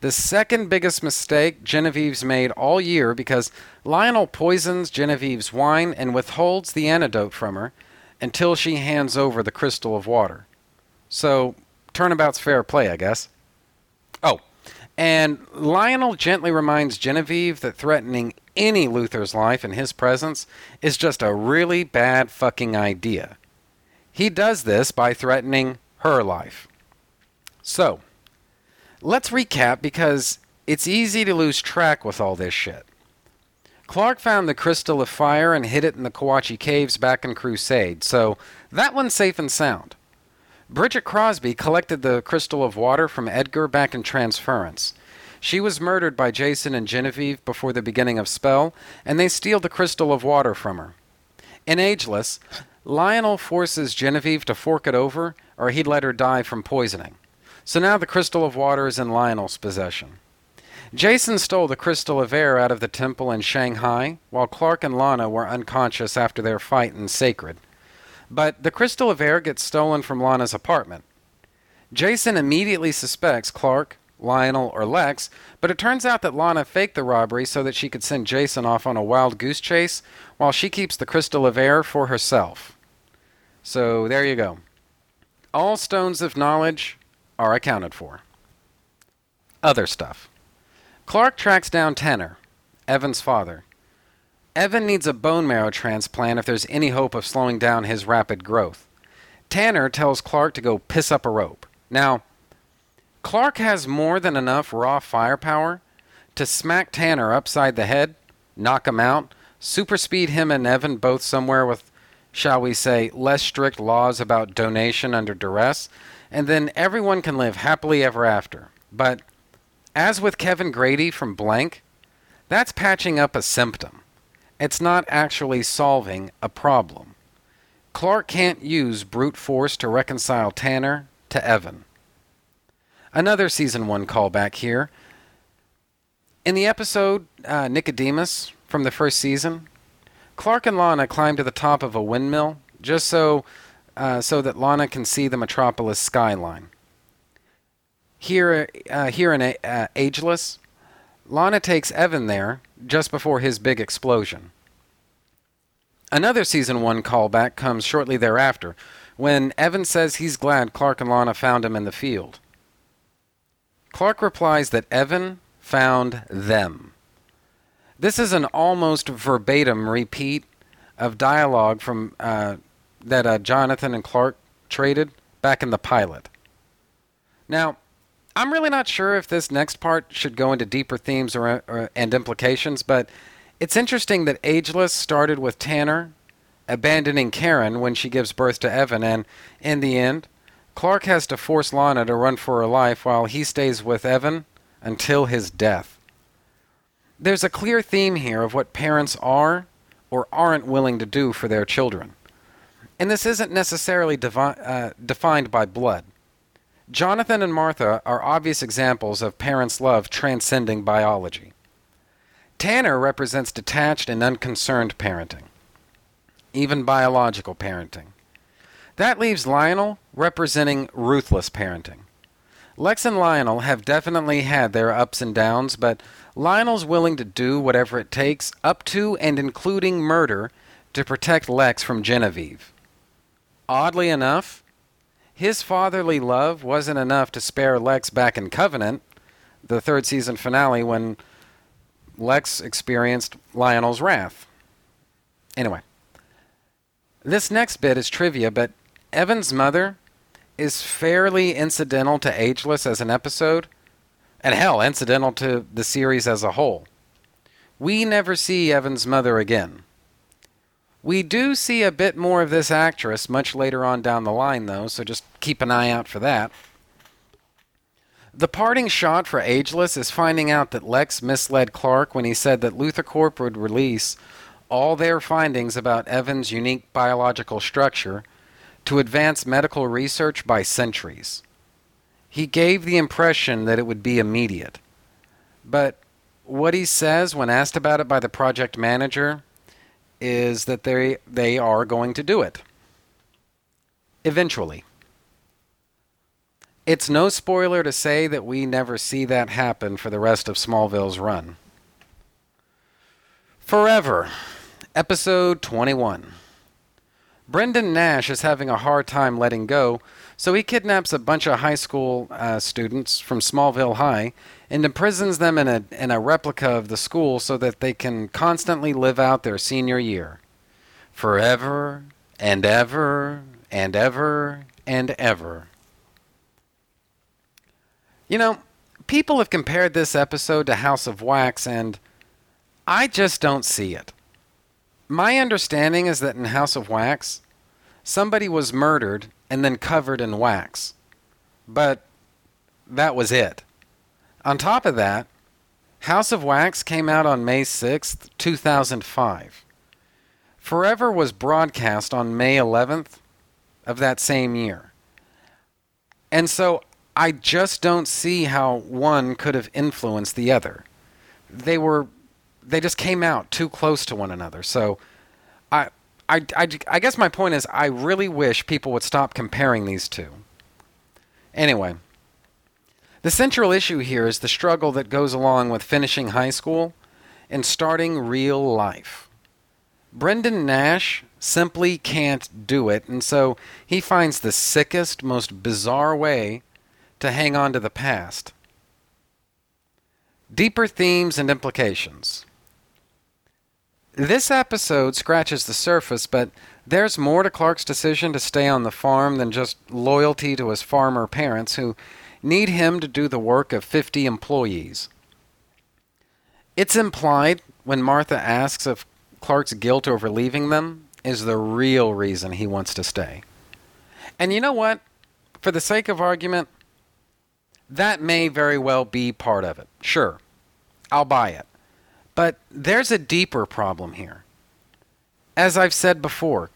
Speaker 9: the second biggest mistake Genevieve's made all year because Lionel poisons Genevieve's wine and withholds the antidote from her until she hands over the crystal of water. So, turnabout's fair play, I guess. Oh, and Lionel gently reminds Genevieve that threatening any Luthor's life in his presence is just a really bad fucking idea. He does this by threatening her life. So, let's recap because it's easy to lose track with all this shit. Clark found the Crystal of Fire and hid it in the Kawatche Caves back in Crusade, so that one's safe and sound. Bridget Crosby collected the Crystal of Water from Edgar back in Transference. She was murdered by Jason and Genevieve before the beginning of Spell, and they steal the Crystal of Water from her. In Ageless, Lionel forces Genevieve to fork it over, or he'd let her die from poisoning. So now the Crystal of Water is in Lionel's possession. Jason stole the Crystal of Air out of the temple in Shanghai, while Clark and Lana were unconscious after their fight in Sacred. But the Crystal of Air gets stolen from Lana's apartment. Jason immediately suspects Clark, Lionel, or Lex, but it turns out that Lana faked the robbery so that she could send Jason off on a wild goose chase while she keeps the crystal of air for herself. So there you go. All stones of knowledge are accounted for. Other stuff. Clark tracks down Tanner, Evan's father. Evan needs a bone marrow transplant if there's any hope of slowing down his rapid growth. Tanner tells Clark to go piss up a rope. Now, Clark has more than enough raw firepower to smack Tanner upside the head, knock him out, super speed him and Evan both somewhere with, shall we say, less strict laws about donation under duress, and then everyone can live happily ever after. But as with Kevin Grady from Blank, that's patching up a symptom. It's not actually solving a problem. Clark can't use brute force to reconcile Tanner to Evan. Another season one callback here. In the episode uh, Nicodemus from the first season, Clark and Lana climb to the top of a windmill just so uh, so that Lana can see the metropolis skyline. Here, uh, here in uh, Ageless, Lana takes Evan there just before his big explosion. Another season one callback comes shortly thereafter, when Evan says he's glad Clark and Lana found him in the field. Clark replies that Evan found them. This is an almost verbatim repeat of dialogue from uh, that uh, Jonathan and Clark traded back in the pilot. Now, I'm really not sure if this next part should go into deeper themes or, or, and implications, but it's interesting that Ageless started with Tanner abandoning Karen when she gives birth to Evan, and in the end, Clark has to force Lana to run for her life while he stays with Evan until his death. There's a clear theme here of what parents are or aren't willing to do for their children. And this isn't necessarily devi- uh, defined by blood. Jonathan and Martha are obvious examples of parents' love transcending biology. Tanner represents detached and unconcerned parenting, even biological parenting. That leaves Lionel representing ruthless parenting. Lex and Lionel have definitely had their ups and downs, but Lionel's willing to do whatever it takes, up to and including murder, to protect Lex from Genevieve. Oddly enough, his fatherly love wasn't enough to spare Lex back in Covenant, the third season finale, when Lex experienced Lionel's wrath. Anyway, this next bit is trivia, but Evan's mother is fairly incidental to Ageless as an episode, and hell, incidental to the series as a whole. We never see Evan's mother again. We do see a bit more of this actress much later on down the line, though, so just keep an eye out for that. The parting shot for Ageless is finding out that Lex misled Clark when he said that LuthorCorp would release all their findings about Evan's unique biological structure to advance medical research by centuries. He gave the impression that it would be immediate. But what he says when asked about it by the project manager is that they they are going to do it. Eventually. It's no spoiler to say that we never see that happen for the rest of Smallville's run. Forever, episode 21. Brendan Nash is having a hard time letting go, so he kidnaps a bunch of high school uh, students from Smallville High and imprisons them in a, in a replica of the school so that they can constantly live out their senior year. Forever and ever and ever and ever. You know, people have compared this episode to House of Wax, and I just don't see it. My understanding is that in House of Wax, somebody was murdered and then covered in wax. But that was it. On top of that, House of Wax came out on May 6th, 2005. Forever was broadcast on May 11th of that same year. And so I just don't see how one could have influenced the other. They were they just came out too close to one another. So I I, I, I guess my point is I really wish people would stop comparing these two. Anyway, the central issue here is the struggle that goes along with finishing high school and starting real life. Brendan Nash simply can't do it, and so he finds the sickest, most bizarre way to hang on to the past. Deeper themes and implications. This episode scratches the surface, but there's more to Clark's decision to stay on the farm than just loyalty to his farmer parents who need him to do the work of 50 employees. It's implied when Martha asks if Clark's guilt over leaving them is the real reason he wants to stay. And you know what? For the sake of argument, that may very well be part of it. Sure, I'll buy it. But there's a deeper problem here. As I've said before,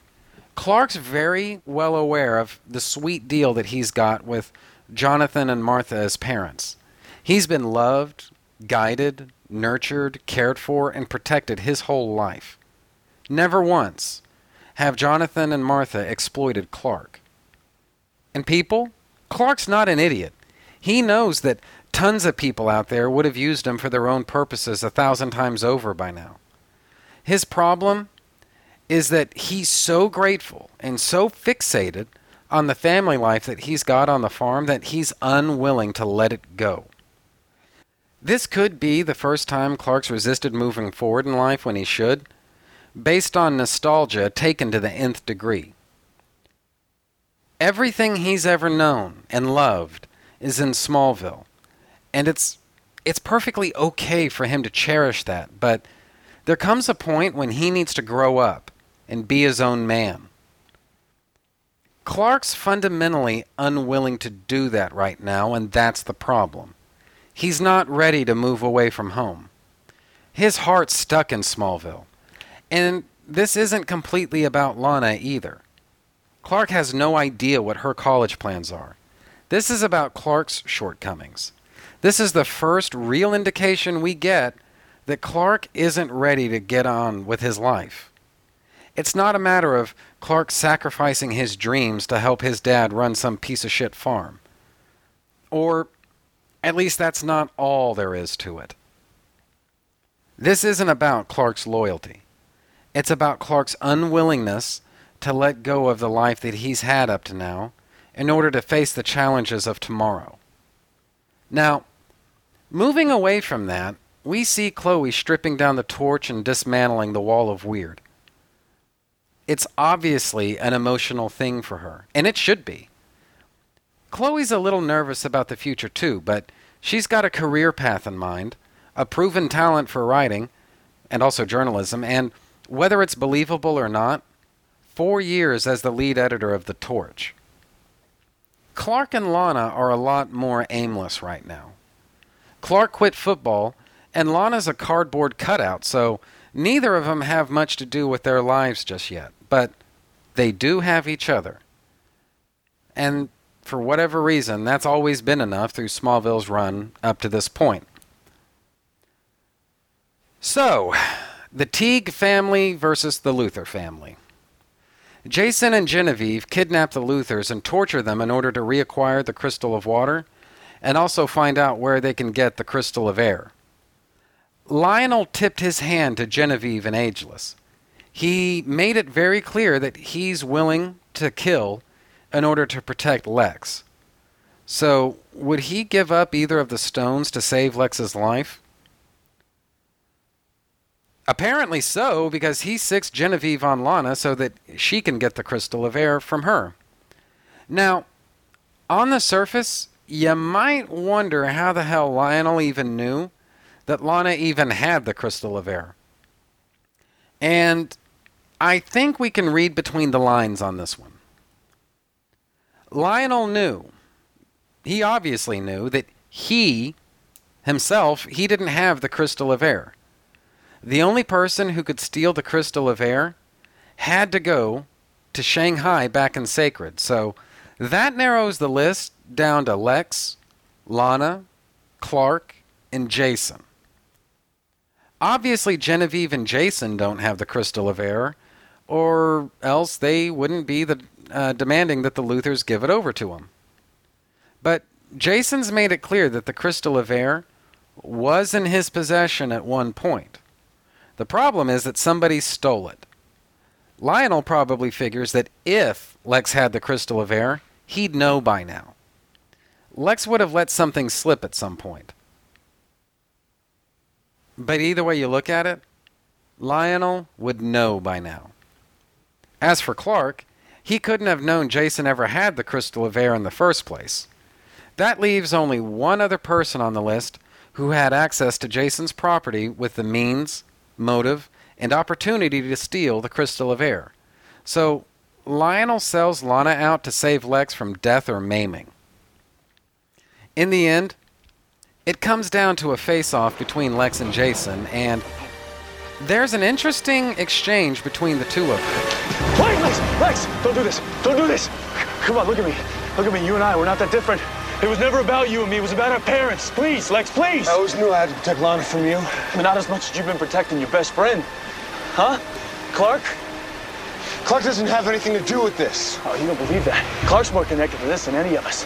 Speaker 9: Clark's very well aware of the sweet deal that he's got with Jonathan and Martha as parents. He's been loved, guided, nurtured, cared for, and protected his whole life. Never once have Jonathan and Martha exploited Clark. And people, Clark's not an idiot. He knows that tons of people out there would have used him for their own purposes a thousand times over by now. His problem is that he's so grateful and so fixated on the family life that he's got on the farm that he's unwilling to let it go. This could be the first time Clark's resisted moving forward in life when he should, based on nostalgia taken to the nth degree. Everything he's ever known and loved is in Smallville, and it's it's perfectly okay for him to cherish that, but there comes a point when he needs to grow up and be his own man. Clark's fundamentally unwilling to do that right now, and that's the problem. He's not ready to move away from home. His heart's stuck in Smallville. And this isn't completely about Lana either. Clark has no idea what her college plans are. This is about Clark's shortcomings. This is the first real indication we get that Clark isn't ready to get on with his life. It's not a matter of Clark sacrificing his dreams to help his dad run some piece of shit farm. Or at least that's not all there is to it. This isn't about Clark's loyalty. It's about Clark's unwillingness to let go of the life that he's had up to now in order to face the challenges of tomorrow. Now, moving away from that, we see Chloe stripping down the torch and dismantling the wall of weird. It's obviously an emotional thing for her, and it should be. Chloe's a little nervous about the future too, but she's got a career path in mind, a proven talent for writing, and also journalism, and whether it's believable or not, four years as the lead editor of The Torch. Clark and Lana are a lot more aimless right now. Clark quit football, and Lana's a cardboard cutout, so neither of them have much to do with their lives just yet. But they do have each other. And for whatever reason, that's always been enough through Smallville's run up to this point. So, the Teague family versus the Luthor family. Jason and Genevieve kidnap the Luthors and torture them in order to reacquire the Crystal of Water and also find out where they can get the Crystal of Air. Lionel tipped his hand to Genevieve and Ageless. He made it very clear that he's willing to kill in order to protect Lex. So, would he give up either of the stones to save Lex's life? Apparently so, because he sicks Genevieve on Lana so that she can get the crystal of air from her. Now, on the surface, you might wonder how the hell Lionel even knew that Lana even had the crystal of air. And I think we can read between the lines on this one. Lionel knew, he obviously knew, that he himself, he didn't have the crystal of air. The only person who could steal the crystal of air had to go to Shanghai back in Sacred. So that narrows the list down to Lex, Lana, Clark, and Jason. Obviously, Genevieve and Jason don't have the crystal of air, or else they wouldn't be the, uh, demanding that the Luthors give it over to them. But Jason's made it clear that the crystal of air was in his possession at one point. The problem is that somebody stole it. Lionel probably figures that if Lex had the crystal of air, he'd know by now. Lex would have let something slip at some point. But either way you look at it, Lionel would know by now. As for Clark, he couldn't have known Jason ever had the crystal of air in the first place. That leaves only one other person on the list who had access to Jason's property with the means, motive, and opportunity to steal the crystal of air. So Lionel sells Lana out to save Lex from death or maiming. In the end, it comes down to a face off between Lex and Jason, and there's an interesting exchange between the two of them.
Speaker 11: Wait, Lex! Lex! Don't do this! Don't do this! Come on, look at me. Look at me. You and I, we're not that different. It was never about you and me. It was about our parents. Please, Lex, please.
Speaker 14: I always knew I had to protect Lana from you.
Speaker 11: But not as much as you've been protecting your best friend. Huh? Clark?
Speaker 14: Clark doesn't have anything to do with this.
Speaker 11: Oh, you don't believe that. Clark's more connected to this than any of us.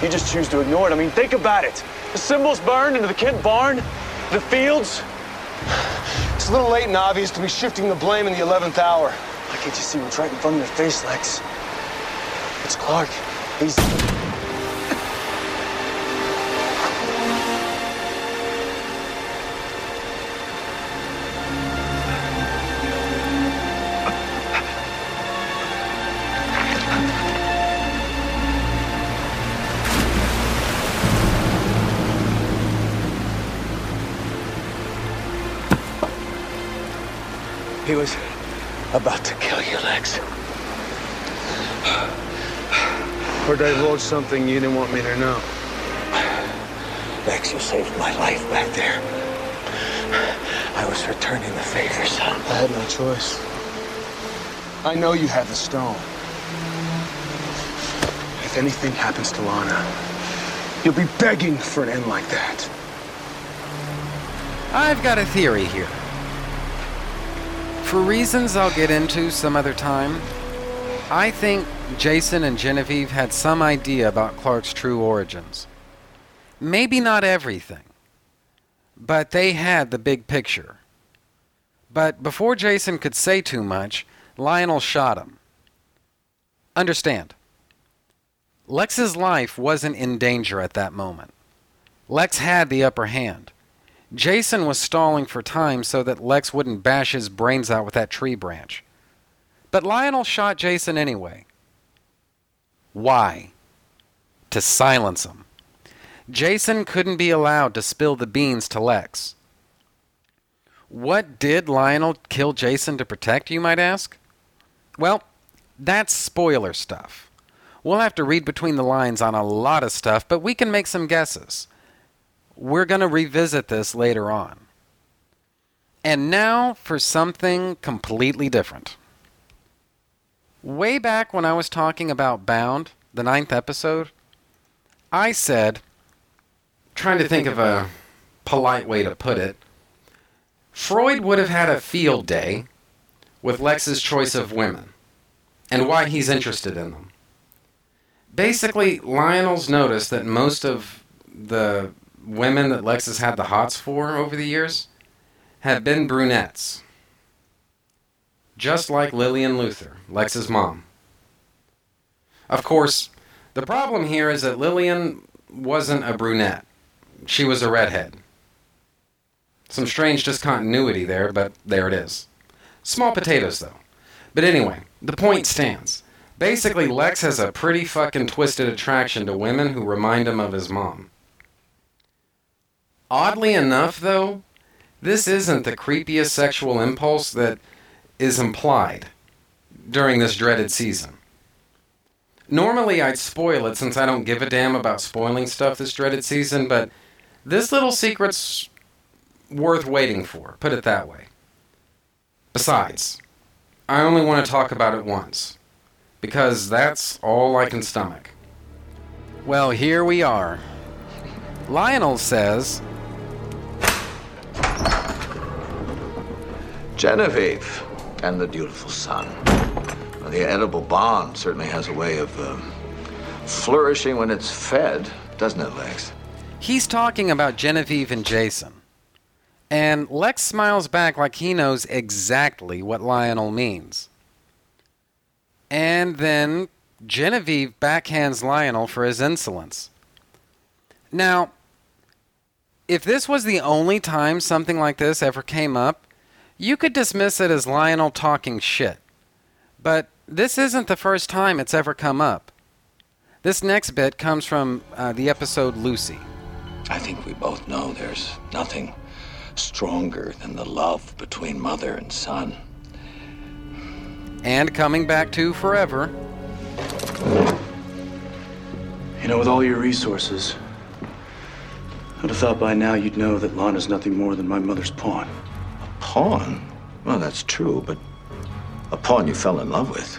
Speaker 11: You just choose to ignore it. I mean, think about it. The symbols burned into the Kent barn, the fields.
Speaker 14: It's a little late and obvious to be shifting the blame in the 11th hour.
Speaker 11: Why can't you see what's right in front of your face, Lex? It's Clark. He's.
Speaker 14: Or divulge something you didn't want me to know.
Speaker 11: Lex, you saved my life back there. I was returning the favor, son.
Speaker 14: I had no choice. I know you have the stone. If anything happens to Lana, you'll be begging for an end like that.
Speaker 9: I've got a theory here. For reasons I'll get into some other time, I think Jason and Genevieve had some idea about Clark's true origins. Maybe not everything, but they had the big picture. But before Jason could say too much, Lionel shot him. Understand, Lex's life wasn't in danger at that moment. Lex had the upper hand. Jason was stalling for time so that Lex wouldn't bash his brains out with that tree branch. But Lionel shot Jason anyway. Why? To silence him. Jason couldn't be allowed to spill the beans to Lex. What did Lionel kill Jason to protect, you might ask? Well, that's spoiler stuff. We'll have to read between the lines on a lot of stuff, but we can make some guesses. We're going to revisit this later on. And now for something completely different. Way back when I was talking about Bound, the ninth episode, I said, trying to think of a polite way to put it, Freud would have had a field day with Lex's choice of women and why he's interested in them. Basically, Lionel's noticed that most of the women that Lex has had the hots for over the years have been brunettes. Just like Lillian Luthor, Lex's mom. Of course, the problem here is that Lillian wasn't a brunette. She was a redhead. Some strange discontinuity there, but there it is. Small potatoes, though. But anyway, the point stands. Basically, Lex has a pretty fucking twisted attraction to women who remind him of his mom. Oddly enough, though, this isn't the creepiest sexual impulse that is implied during this dreaded season. Normally, I'd spoil it since I don't give a damn about spoiling stuff this dreaded season, but this little secret's worth waiting for, put it that way. Besides, I only want to talk about it once, because that's all I can stomach. Well, here we are. Lionel says
Speaker 15: Genevieve and the dutiful son. The Oedipal bond certainly has a way of um, flourishing when it's fed, doesn't it, Lex?
Speaker 9: He's talking about Genevieve and Jason. And Lex smiles back like he knows exactly what Lionel means. And then Genevieve backhands Lionel for his insolence. Now, if this was the only time something like this ever came up, You could dismiss it as Lionel talking shit, but this isn't the first time it's ever come up. This next bit comes from uh, the episode Lucy.
Speaker 15: I think we both know there's nothing stronger than the love between mother and son.
Speaker 9: And coming back to Forever.
Speaker 14: You know, with all your resources, I'd have thought by now you'd know that Lana's nothing more than my mother's pawn.
Speaker 15: Pawn? Well, that's true, but a pawn you fell in love with.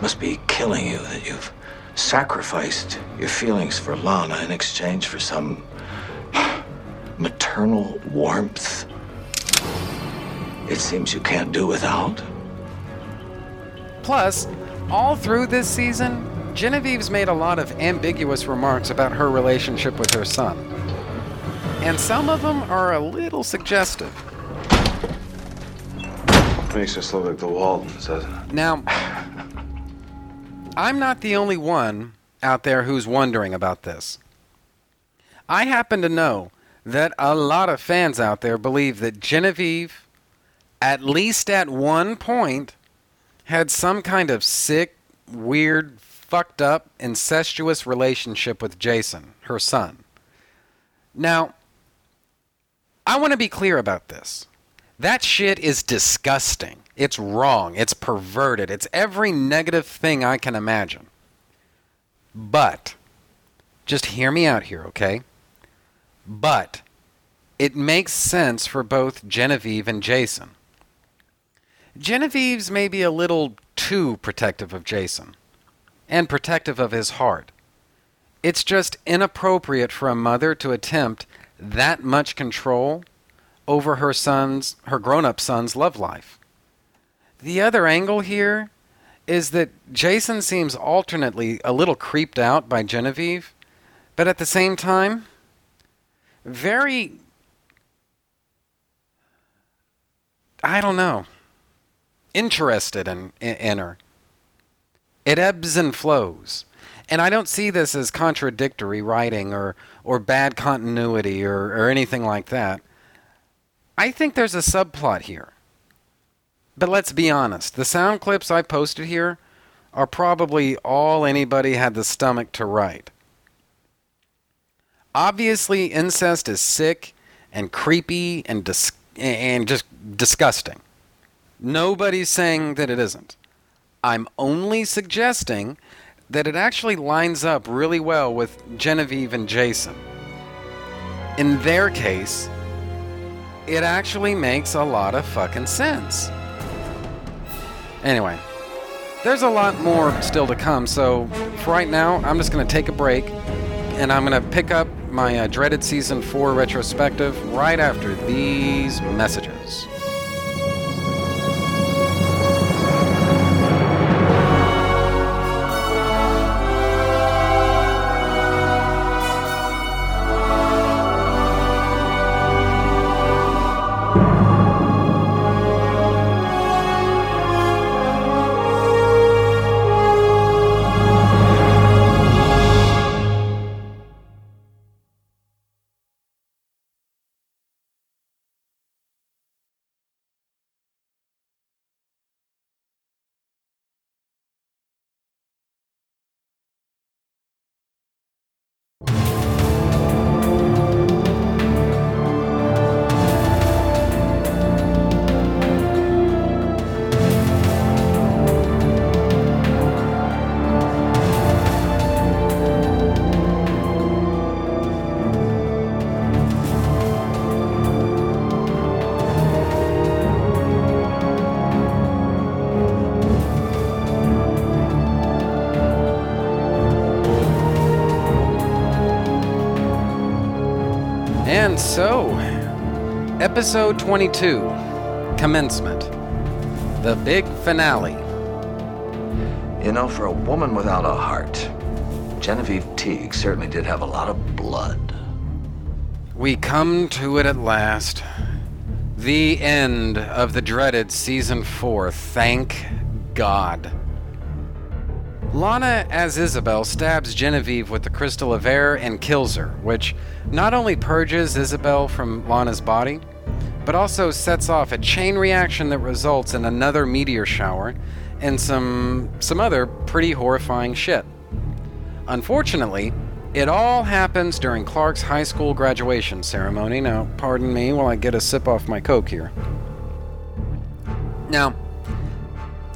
Speaker 15: Must be killing you that you've sacrificed your feelings for Lana in exchange for some maternal warmth. It seems you can't do without.
Speaker 9: Plus, all through this season, Genevieve's made a lot of ambiguous remarks about her relationship with her son. And some of them are a little suggestive.
Speaker 6: Makes us look like the Waltons, doesn't it?
Speaker 9: Now, I'm not the only one out there who's wondering about this. I happen to know that a lot of fans out there believe that Genevieve, at least at one point, had some kind of sick, weird, fucked up, incestuous relationship with Jason, her son. Now, I want to be clear about this. That shit is disgusting. It's wrong. It's perverted. It's every negative thing I can imagine. But, just hear me out here, okay? But, it makes sense for both Genevieve and Jason. Genevieve's maybe a little too protective of Jason and protective of his heart. It's just inappropriate for a mother to attempt that much control over her son's her grown-up son's love life. The other angle here is that Jason seems alternately a little creeped out by Genevieve, but at the same time very I don't know interested in, in her. It ebbs and flows. And I don't see this as contradictory writing or, or bad continuity or, or anything like that. I think there's a subplot here. But let's be honest the sound clips I posted here are probably all anybody had the stomach to write. Obviously, incest is sick and creepy and, dis- and just disgusting. Nobody's saying that it isn't. I'm only suggesting that it actually lines up really well with Genevieve and Jason. In their case, it actually makes a lot of fucking sense. Anyway, there's a lot more still to come, so for right now, I'm just going to take a break and I'm going to pick up my uh, dreaded season 4 retrospective right after these messages. And so, episode 22 Commencement. The big finale.
Speaker 15: You know, for a woman without a heart, Genevieve Teague certainly did have a lot of blood.
Speaker 9: We come to it at last. The end of the dreaded season 4. Thank God. Lana, as Isabel, stabs Genevieve with the crystal of air and kills her, which not only purges Isabel from Lana's body, but also sets off a chain reaction that results in another meteor shower and some some other pretty horrifying shit. Unfortunately, it all happens during Clark's high school graduation ceremony. Now, pardon me while I get a sip off my Coke here. Now,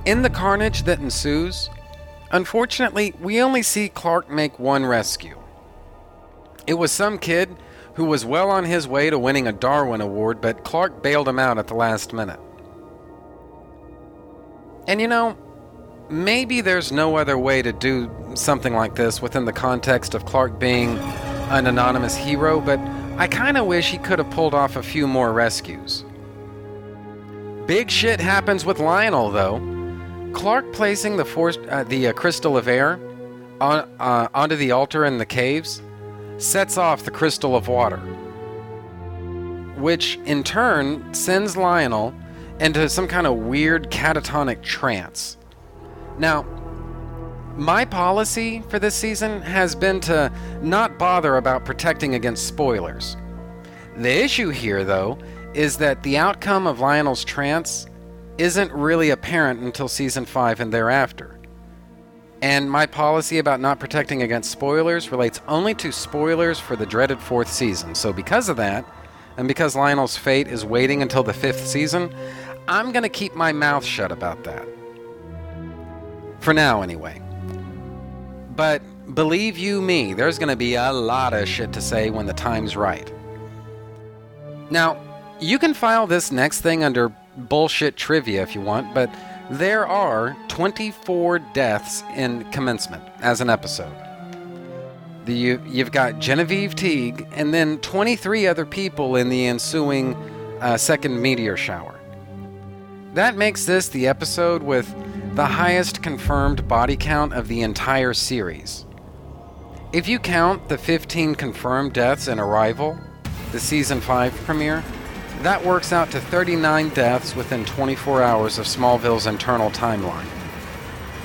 Speaker 9: in the carnage that ensues, unfortunately, we only see Clark make one rescue. It was some kid who was well on his way to winning a Darwin Award, but Clark bailed him out at the last minute. And you know, maybe there's no other way to do something like this within the context of Clark being an anonymous hero, but I kind of wish he could have pulled off a few more rescues. Big shit happens with Lionel, though. Clark placing the force, uh, the uh, crystal of air on, uh, onto the altar in the caves sets off the crystal of water, which in turn sends Lionel into some kind of weird catatonic trance. Now, my policy for this season has been to not bother about protecting against spoilers. The issue here, though, is that the outcome of Lionel's trance isn't really apparent until season 5 and thereafter. And my policy about not protecting against spoilers relates only to spoilers for the dreaded fourth season. So, because of that, and because Lionel's fate is waiting until the fifth season, I'm going to keep my mouth shut about that. For now, anyway. But believe you me, there's going to be a lot of shit to say when the time's right. Now, you can file this next thing under bullshit trivia if you want, but there are 24 deaths in commencement as an episode. The, you, you've got Genevieve Teague and then 23 other people in the ensuing uh, second meteor shower. That makes this the episode with the highest confirmed body count of the entire series. If you count the 15 confirmed deaths in Arrival, the season 5 premiere, that works out to 39 deaths within 24 hours of Smallville's internal timeline.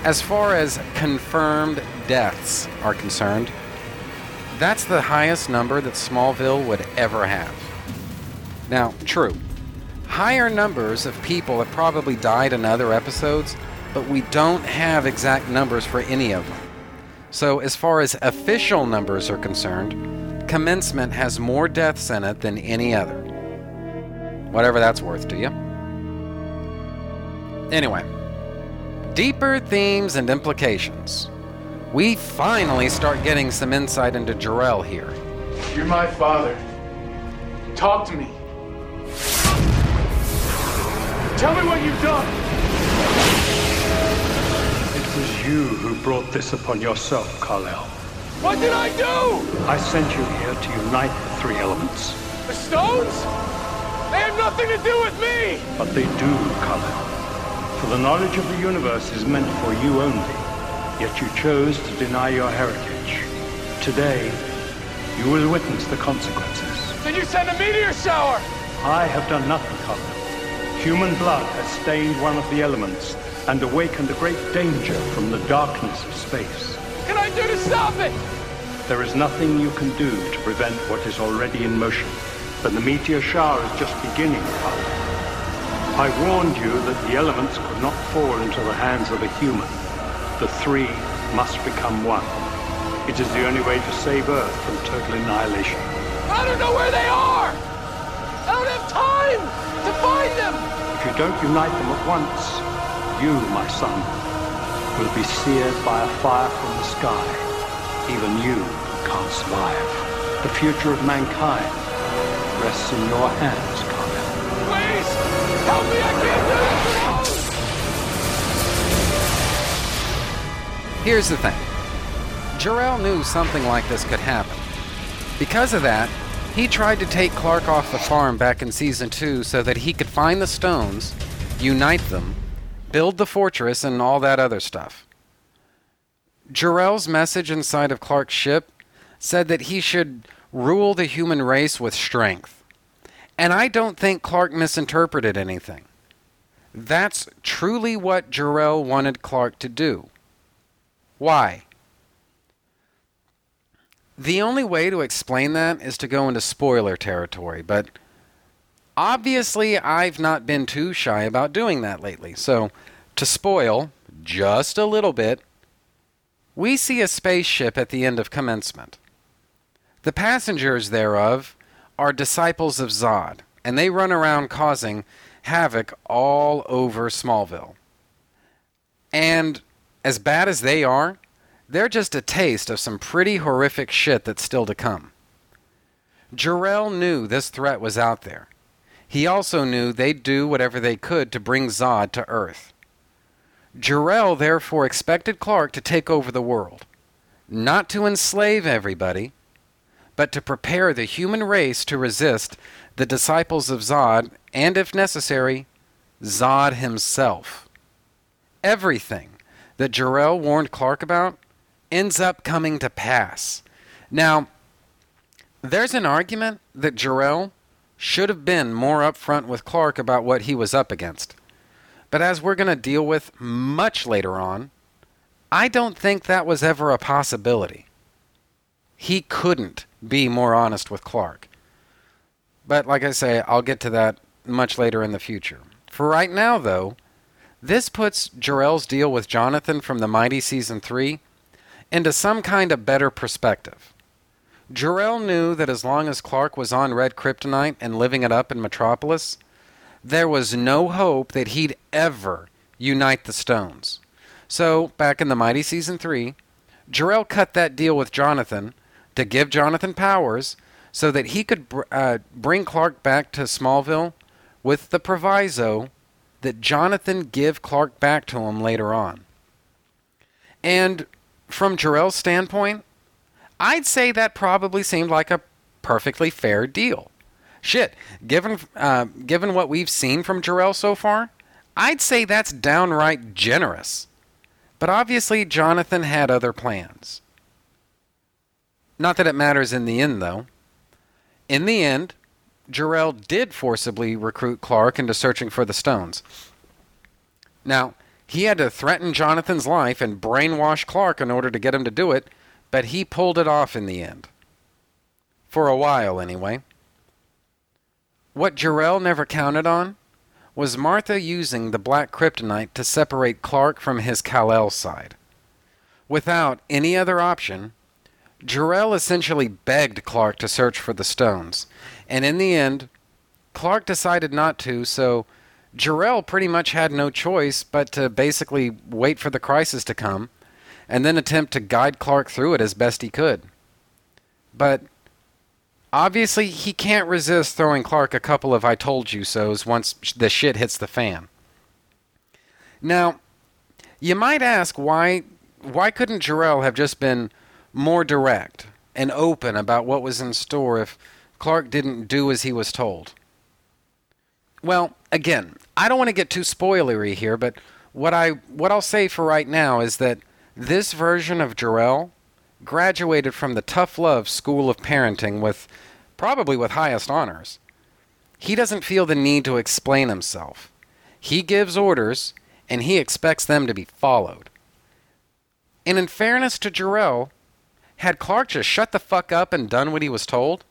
Speaker 9: As far as confirmed deaths are concerned, that's the highest number that Smallville would ever have. Now, true, higher numbers of people have probably died in other episodes, but we don't have exact numbers for any of them. So, as far as official numbers are concerned, Commencement has more deaths in it than any other. Whatever that's worth to you. Anyway, deeper themes and implications. We finally start getting some insight into Jor-El here.
Speaker 11: You're my father. Talk to me. Tell me what you've done.
Speaker 16: It was you who brought this upon yourself, Kal-El.
Speaker 11: What did I do?
Speaker 16: I sent you here to unite the three elements.
Speaker 11: The stones? They have nothing to do with me!
Speaker 16: But they do, Kal-El. For the knowledge of the universe is meant for you only, yet you chose to deny your heritage. Today, you will witness the consequences.
Speaker 11: Then you send a meteor shower!
Speaker 16: I have done nothing, Kal-El. Human blood has stained one of the elements and awakened a great danger from the darkness of space.
Speaker 11: What can I do to stop it?
Speaker 16: There is nothing you can do to prevent what is already in motion. But the meteor shower is just beginning. I warned you that the elements could not fall into the hands of a human. The three must become one. It is the only way to save Earth from total annihilation.
Speaker 11: I don't know where they are! I don't have time to find them!
Speaker 16: If you don't unite them at once, you, my son, will be seared by a fire from the sky. Even you can't survive. The future of mankind rests in your hands, Kal-El.
Speaker 11: Please! Help me! I can't do this
Speaker 9: Here's the thing Jor-El knew something like this could happen. Because of that, he tried to take Clark off the farm back in season 2 so that he could find the stones, unite them, build the fortress, and all that other stuff. Jor-El's message inside of Clark's ship said that he should rule the human race with strength. And I don't think Clark misinterpreted anything. That's truly what Jor-El wanted Clark to do. Why? The only way to explain that is to go into spoiler territory, but Obviously, I've not been too shy about doing that lately. So, to spoil just a little bit, we see a spaceship at the end of commencement. The passengers thereof are disciples of Zod, and they run around causing havoc all over Smallville. And as bad as they are, they're just a taste of some pretty horrific shit that's still to come. Jor-El knew this threat was out there. He also knew they'd do whatever they could to bring Zod to Earth. Jor-El therefore expected Clark to take over the world, not to enslave everybody, but to prepare the human race to resist the disciples of Zod and, if necessary, Zod himself. Everything that Jor-El warned Clark about ends up coming to pass. Now, there's an argument that Jor-El should have been more upfront with Clark about what he was up against. But as we're going to deal with much later on, I don't think that was ever a possibility. He couldn't be more honest with Clark. But like I say, I'll get to that much later in the future. For right now, though, this puts Jor-El's deal with Jonathan from the Mighty Season 3 into some kind of better perspective. Jor-El knew that as long as Clark was on Red Kryptonite and living it up in Metropolis, there was no hope that he'd ever unite the Stones. So, back in the Mighty Season 3, Jor-El cut that deal with Jonathan to give Jonathan powers so that he could uh, bring Clark back to Smallville with the proviso that Jonathan give Clark back to him later on. And from Jor-El's standpoint, I'd say that probably seemed like a perfectly fair deal. Shit, given uh, given what we've seen from Jor-El so far, I'd say that's downright generous. But obviously, Jonathan had other plans. Not that it matters in the end, though. In the end, Jor-El did forcibly recruit Clark into searching for the stones. Now, he had to threaten Jonathan's life and brainwash Clark in order to get him to do it, but he pulled it off in the end. For a while, anyway. What Jor-El never counted on was Martha using the black kryptonite to separate Clark from his Kal-El side. Without any other option, Jor-El essentially begged Clark to search for the stones, and in the end, Clark decided not to, so Jor-El pretty much had no choice but to basically wait for the crisis to come and then attempt to guide Clark through it as best he could. But obviously, he can't resist throwing Clark a couple of I told you so's once the shit hits the fan. Now, you might ask why why couldn't Jor-El have just been more direct and open about what was in store if Clark didn't do as he was told? Well, again, I don't want to get too spoilery here, but what I what I'll say for right now is that this version of Jor-El graduated from the tough love school of parenting with probably with highest honors. He doesn't feel the need to explain himself. He gives orders and he expects them to be followed. And in fairness to Jor-El, had Clark just shut the fuck up and done what he was told,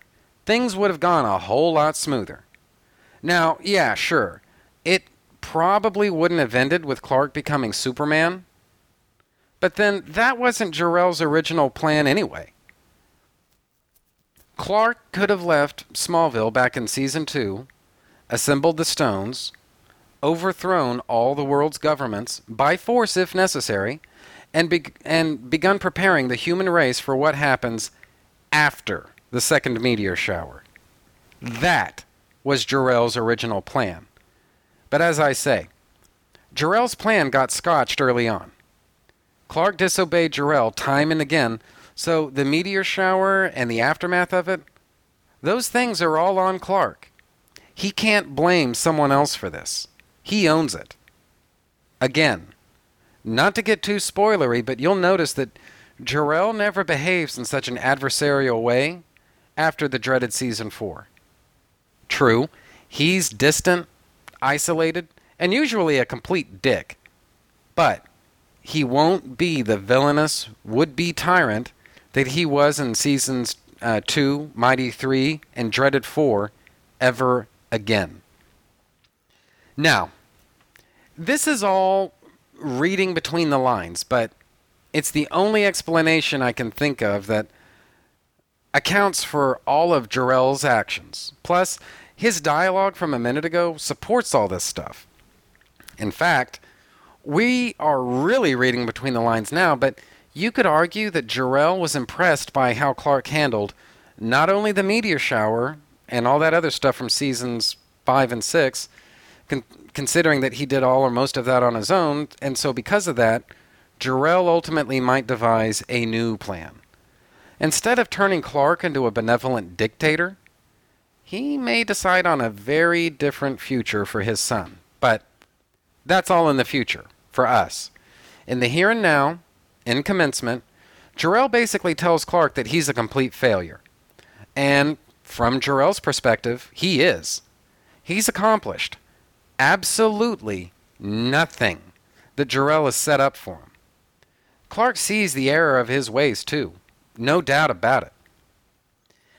Speaker 9: things would have gone a whole lot smoother. Now, yeah, sure. It probably wouldn't have ended with Clark becoming Superman. But then that wasn't Jor-El's original plan anyway. Clark could have left Smallville back in season 2, assembled the stones, overthrown all the world's governments by force if necessary, and be- and begun preparing the human race for what happens after the second meteor shower. That was Jor-El's original plan. But as I say, Jor-El's plan got scotched early on. Clark disobeyed Jor-El time and again, so the meteor shower and the aftermath of it, those things are all on Clark. He can't blame someone else for this. He owns it. Again, not to get too spoilery, but you'll notice that Jor-El never behaves in such an adversarial way after the dreaded season 4. True, he's distant, isolated, and usually a complete dick. But he won't be the villainous would be tyrant that he was in seasons uh, 2, Mighty 3, and Dreaded 4 ever again. Now, this is all reading between the lines, but it's the only explanation I can think of that accounts for all of Jor-El's actions. Plus, his dialogue from a minute ago supports all this stuff. In fact, we are really reading between the lines now, but you could argue that Jor-El was impressed by how Clark handled not only the meteor shower and all that other stuff from seasons 5 and 6, con- considering that he did all or most of that on his own, and so because of that, Jor-El ultimately might devise a new plan. Instead of turning Clark into a benevolent dictator, he may decide on a very different future for his son. But that's all in the future, for us. In the here and now, in commencement, Jor-El basically tells Clark that he's a complete failure. And from Jor-El's perspective, he is. He's accomplished absolutely nothing that Jor-El has set up for him. Clark sees the error of his ways, too. No doubt about it.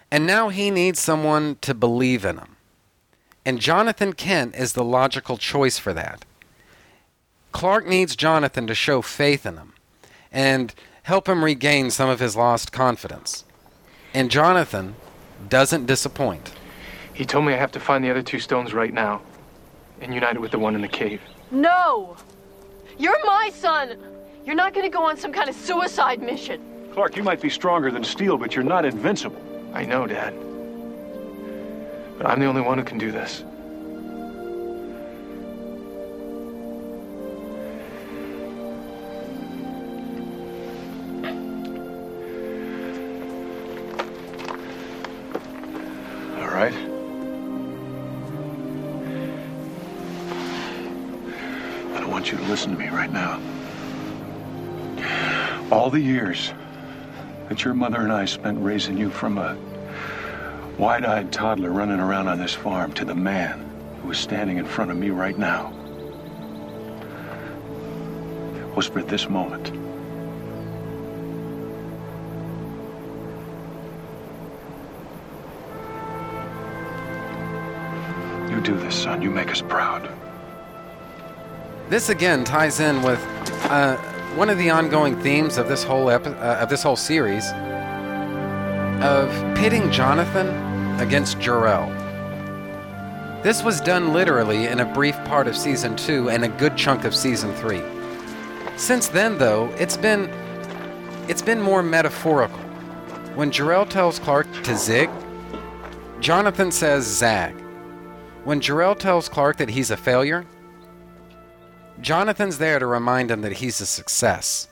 Speaker 9: And now he needs someone to believe in him. And Jonathan Kent is the logical choice for that. Clark needs Jonathan to show faith in him and help him regain some of his lost confidence. And Jonathan doesn't disappoint.
Speaker 6: He told me I have to find the other two stones right now and unite it with the one in the cave.
Speaker 17: No! You're my son! You're not gonna go on some kind of suicide mission.
Speaker 16: Clark, you might be stronger than steel, but you're not invincible.
Speaker 6: I know, Dad. But I'm the only one who can do this.
Speaker 16: All the years that your mother and I spent raising you from a wide eyed toddler running around on this farm to the man who is standing in front of me right now was for this moment. You do this, son. You make us proud.
Speaker 9: This again ties in with uh, one of the ongoing themes of this whole epi- uh, of this whole series of pitting Jonathan against Jor-El. This was done literally in a brief part of season 2 and a good chunk of season 3. Since then though, it's been it's been more metaphorical. When Jor-El tells Clark to zig, Jonathan says zag. When Jor-El tells Clark that he's a failure, Jonathan's there to remind him that he's a success.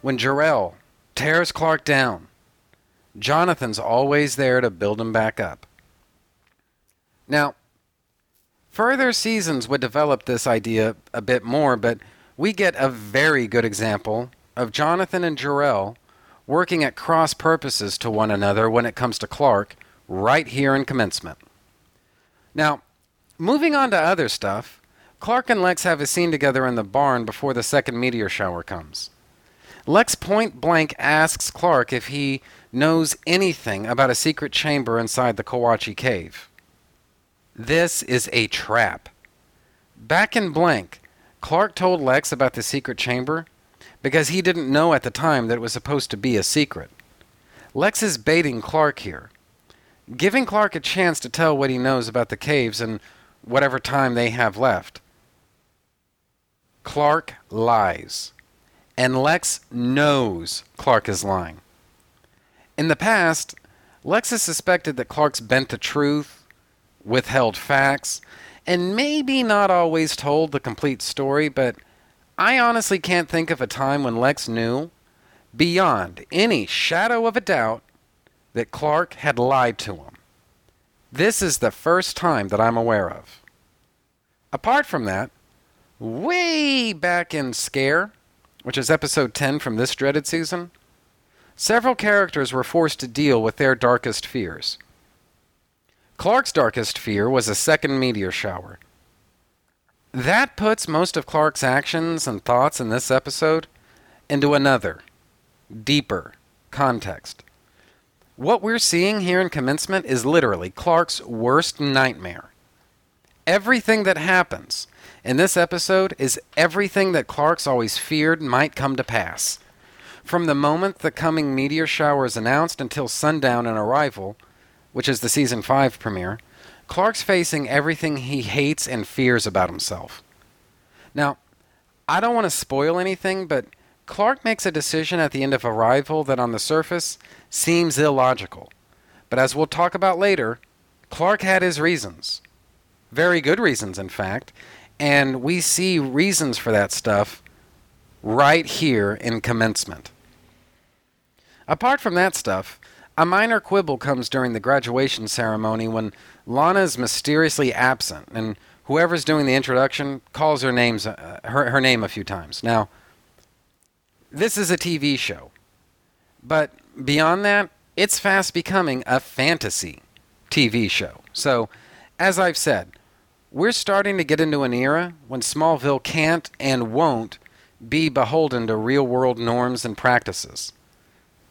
Speaker 9: When Jor-El tears Clark down, Jonathan's always there to build him back up. Now, further seasons would develop this idea a bit more, but we get a very good example of Jonathan and Jor-El working at cross purposes to one another when it comes to Clark right here in commencement. Now, moving on to other stuff, Clark and Lex have a scene together in the barn before the second meteor shower comes. Lex point blank asks Clark if he knows anything about a secret chamber inside the Kawatche cave. This is a trap. Back in blank, Clark told Lex about the secret chamber because he didn't know at the time that it was supposed to be a secret. Lex is baiting Clark here, giving Clark a chance to tell what he knows about the caves in whatever time they have left. Clark lies, and Lex knows Clark is lying. In the past, Lex has suspected that Clark's bent the truth, withheld facts, and maybe not always told the complete story, but I honestly can't think of a time when Lex knew, beyond any shadow of a doubt, that Clark had lied to him. This is the first time that I'm aware of. Apart from that, way back in Scare, which is episode 10 from this dreaded season, several characters were forced to deal with their darkest fears. Clark's darkest fear was a second meteor shower. That puts most of Clark's actions and thoughts in this episode into another, deeper context. What we're seeing here in commencement is literally Clark's worst nightmare. Everything that happens in this episode is everything that Clark's always feared might come to pass. From the moment the coming meteor shower is announced until sundown and arrival, which is the season 5 premiere, Clark's facing everything he hates and fears about himself. Now, I don't want to spoil anything, but Clark makes a decision at the end of Arrival that on the surface seems illogical. But as we'll talk about later, Clark had his reasons. Very good reasons, in fact. And we see reasons for that stuff right here in commencement. Apart from that stuff, a minor quibble comes during the graduation ceremony when Lana is mysteriously absent, and whoever's doing the introduction calls her names uh, her, her name a few times. Now, this is a TV show, but beyond that, it's fast becoming a fantasy TV show. So, as I've said, we're starting to get into an era when Smallville can't and won't be beholden to real world norms and practices.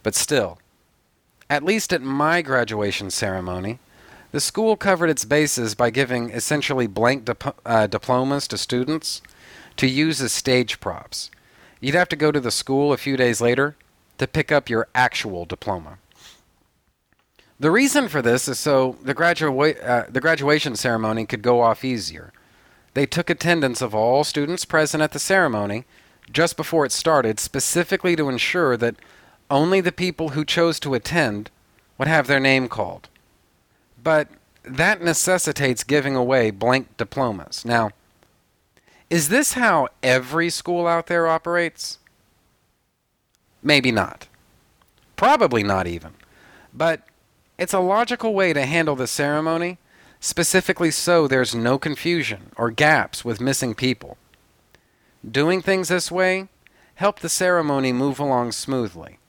Speaker 9: But still, at least at my graduation ceremony, the school covered its bases by giving essentially blank dip- uh, diplomas to students to use as stage props. You'd have to go to the school a few days later to pick up your actual diploma. The reason for this is so the, gradua- uh, the graduation ceremony could go off easier. They took attendance of all students present at the ceremony just before it started, specifically to ensure that only the people who chose to attend would have their name called. But that necessitates giving away blank diplomas. Now, is this how every school out there operates? Maybe not. Probably not even. But it's a logical way to handle the ceremony, specifically so there's no confusion or gaps with missing people. Doing things this way helped the ceremony move along smoothly.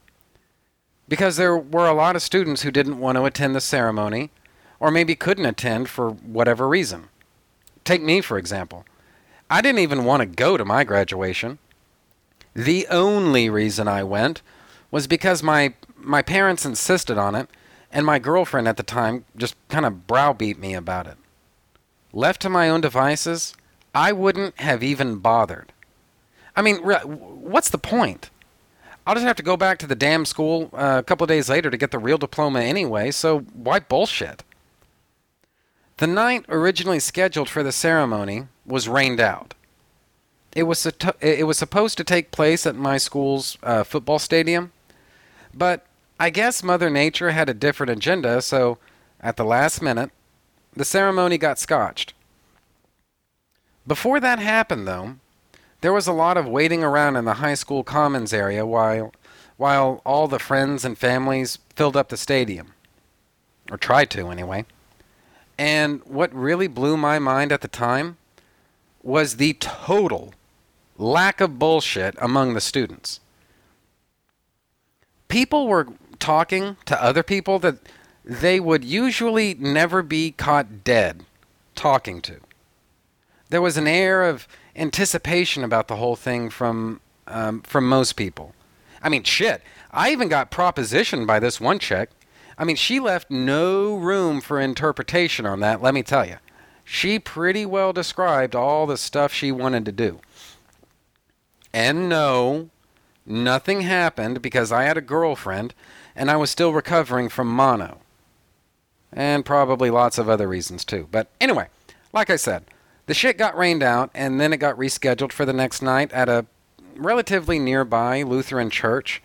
Speaker 9: Because there were a lot of students who didn't want to attend the ceremony, or maybe couldn't attend for whatever reason. Take me, for example. I didn't even want to go to my graduation. The only reason I went was because my, my parents insisted on it, and my girlfriend at the time just kind of browbeat me about it. Left to my own devices, I wouldn't have even bothered. I mean, what's the point? I'll just have to go back to the damn school uh, a couple days later to get the real diploma anyway, so why bullshit? The night originally scheduled for the ceremony was rained out. It was, it was supposed to take place at my school's uh, football stadium, but I guess Mother Nature had a different agenda, so at the last minute, the ceremony got scotched. Before that happened, though, there was a lot of waiting around in the high school commons area while, while all the friends and families filled up the stadium. Or tried to, anyway. And what really blew my mind at the time was the total lack of bullshit among the students. People were talking to other people that they would usually never be caught dead talking to. There was an air of anticipation about the whole thing from um, from most people. I mean, shit. I even got propositioned by this one chick. I mean, she left no room for interpretation on that. Let me tell you, she pretty well described all the stuff she wanted to do. And no, nothing happened because I had a girlfriend and I was still recovering from mono. And probably lots of other reasons too. But anyway, like I said, the shit got rained out and then it got rescheduled for the next night at a relatively nearby Lutheran church,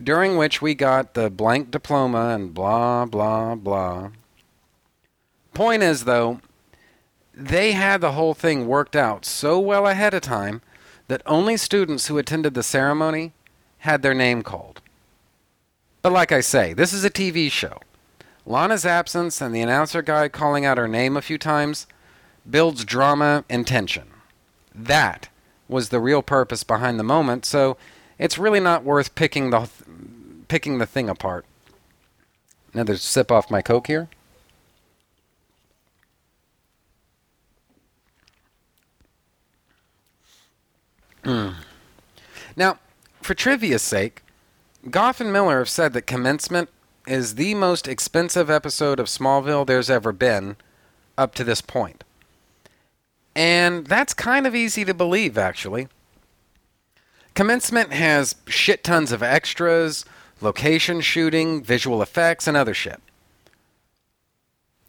Speaker 9: during which we got the blank diploma and blah, blah, blah. Point is, though, they had the whole thing worked out so well ahead of time that only students who attended the ceremony had their name called. But like I say, this is a TV show. Lana's absence and the announcer guy calling out her name a few times builds drama and tension. That was the real purpose behind the moment, so it's really not worth picking the picking the thing apart. Another sip off my coke here. Mm. Now, for trivia's sake, Gough and Millar have said that Commencement is the most expensive episode of Smallville there's ever been up to this point. And that's kind of easy to believe, actually. Commencement has shit tons of extras, location shooting, visual effects, and other shit.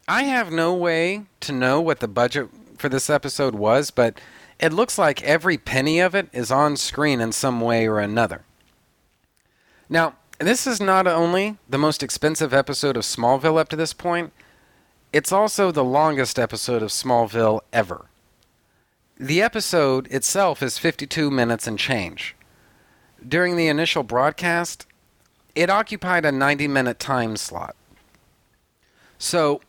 Speaker 9: I have no way to know what the budget for this episode was, but it looks like every penny of it is on screen in some way or another. Now, this is not only the most expensive episode of Smallville up to this point, it's also the longest episode of Smallville ever. The episode itself is 52 minutes and change. During the initial broadcast, it occupied a 90 minute time slot. So,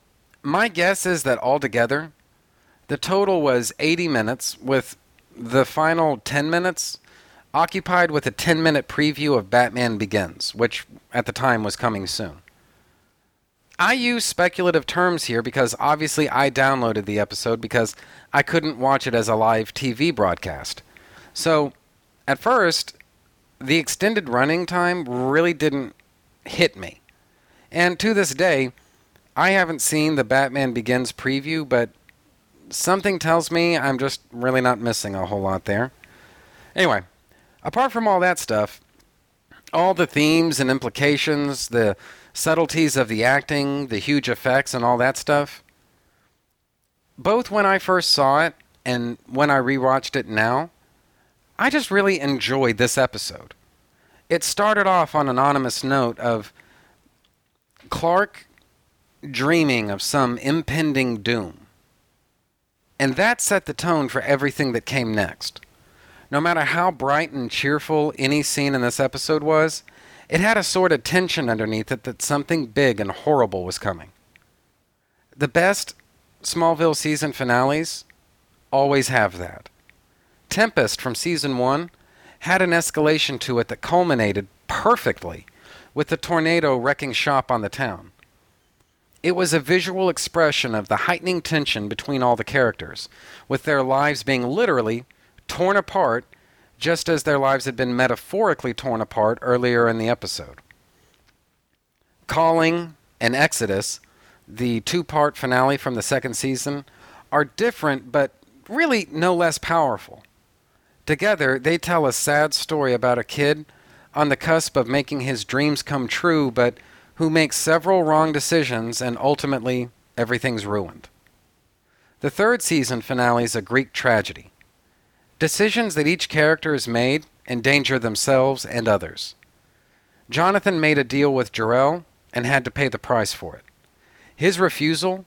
Speaker 9: my guess is that altogether, the total was 80 minutes, with the final 10 minutes occupied with a 10 minute preview of Batman Begins, which at the time was coming soon. I use speculative terms here because obviously I downloaded the episode because I couldn't watch it as a live TV broadcast. So, at first, the extended running time really didn't hit me. And to this day, I haven't seen the Batman Begins preview, but something tells me I'm just really not missing a whole lot there. Anyway, apart from all that stuff, all the themes and implications, the subtleties of the acting, the huge effects, and all that stuff, both when I first saw it and when I rewatched it now, I just really enjoyed this episode. It started off on an anonymous note of Clark dreaming of some impending doom. And that set the tone for everything that came next. No matter how bright and cheerful any scene in this episode was, it had a sort of tension underneath it that something big and horrible was coming. The best Smallville season finales always have that. Tempest from season one had an escalation to it that culminated perfectly with the tornado wrecking shop on the town. It was a visual expression of the heightening tension between all the characters, with their lives being literally torn apart just as their lives had been metaphorically torn apart earlier in the episode. Calling and Exodus, the two part finale from the second season, are different but really no less powerful. Together, they tell a sad story about a kid on the cusp of making his dreams come true, but who makes several wrong decisions and ultimately everything's ruined. The third season finale is a Greek tragedy. Decisions that each character has made endanger themselves and others. Jonathan made a deal with Jor-El and had to pay the price for it. His refusal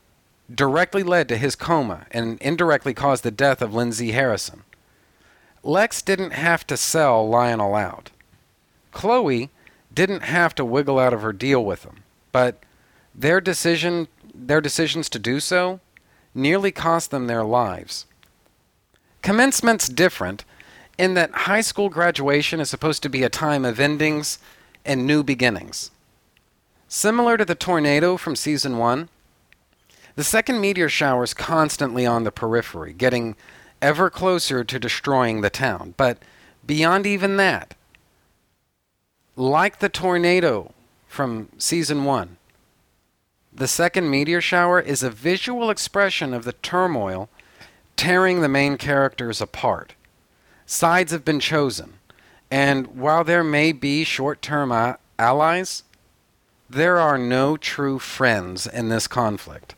Speaker 9: directly led to his coma and indirectly caused the death of Lindsay Harrison. Lex didn't have to sell Lionel out. Chloe didn't have to wiggle out of her deal with him, but their decision their decisions to do so nearly cost them their lives. Commencement's different in that high school graduation is supposed to be a time of endings and new beginnings. Similar to the tornado from season 1, the second meteor shower is constantly on the periphery, getting ever closer to destroying the town. But beyond even that, like the tornado from season 1, the second meteor shower is a visual expression of the turmoil tearing the main characters apart. Sides have been chosen, and while there may be short term a- uh, allies, there are no true friends in this conflict.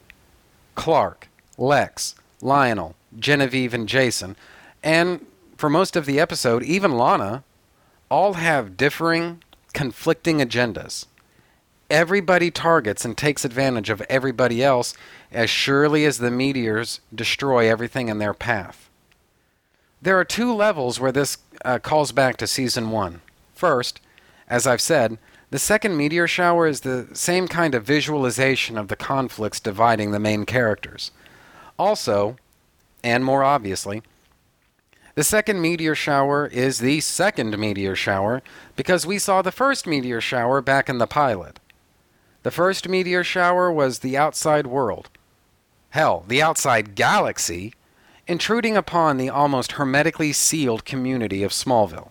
Speaker 9: Clark, Lex, Lionel, Genevieve, and Jason, and for most of the episode, even Lana, all have differing, conflicting agendas. Everybody targets and takes advantage of everybody else as surely as the meteors destroy everything in their path. There are two levels where this uh, calls back to season one. First, as I've said, the second meteor shower is the same kind of visualization of the conflicts dividing the main characters. Also, and more obviously, the second meteor shower is the second meteor shower because we saw the first meteor shower back in the pilot. The first meteor shower was the outside world. Hell, the outside galaxy, intruding upon the almost hermetically sealed community of Smallville.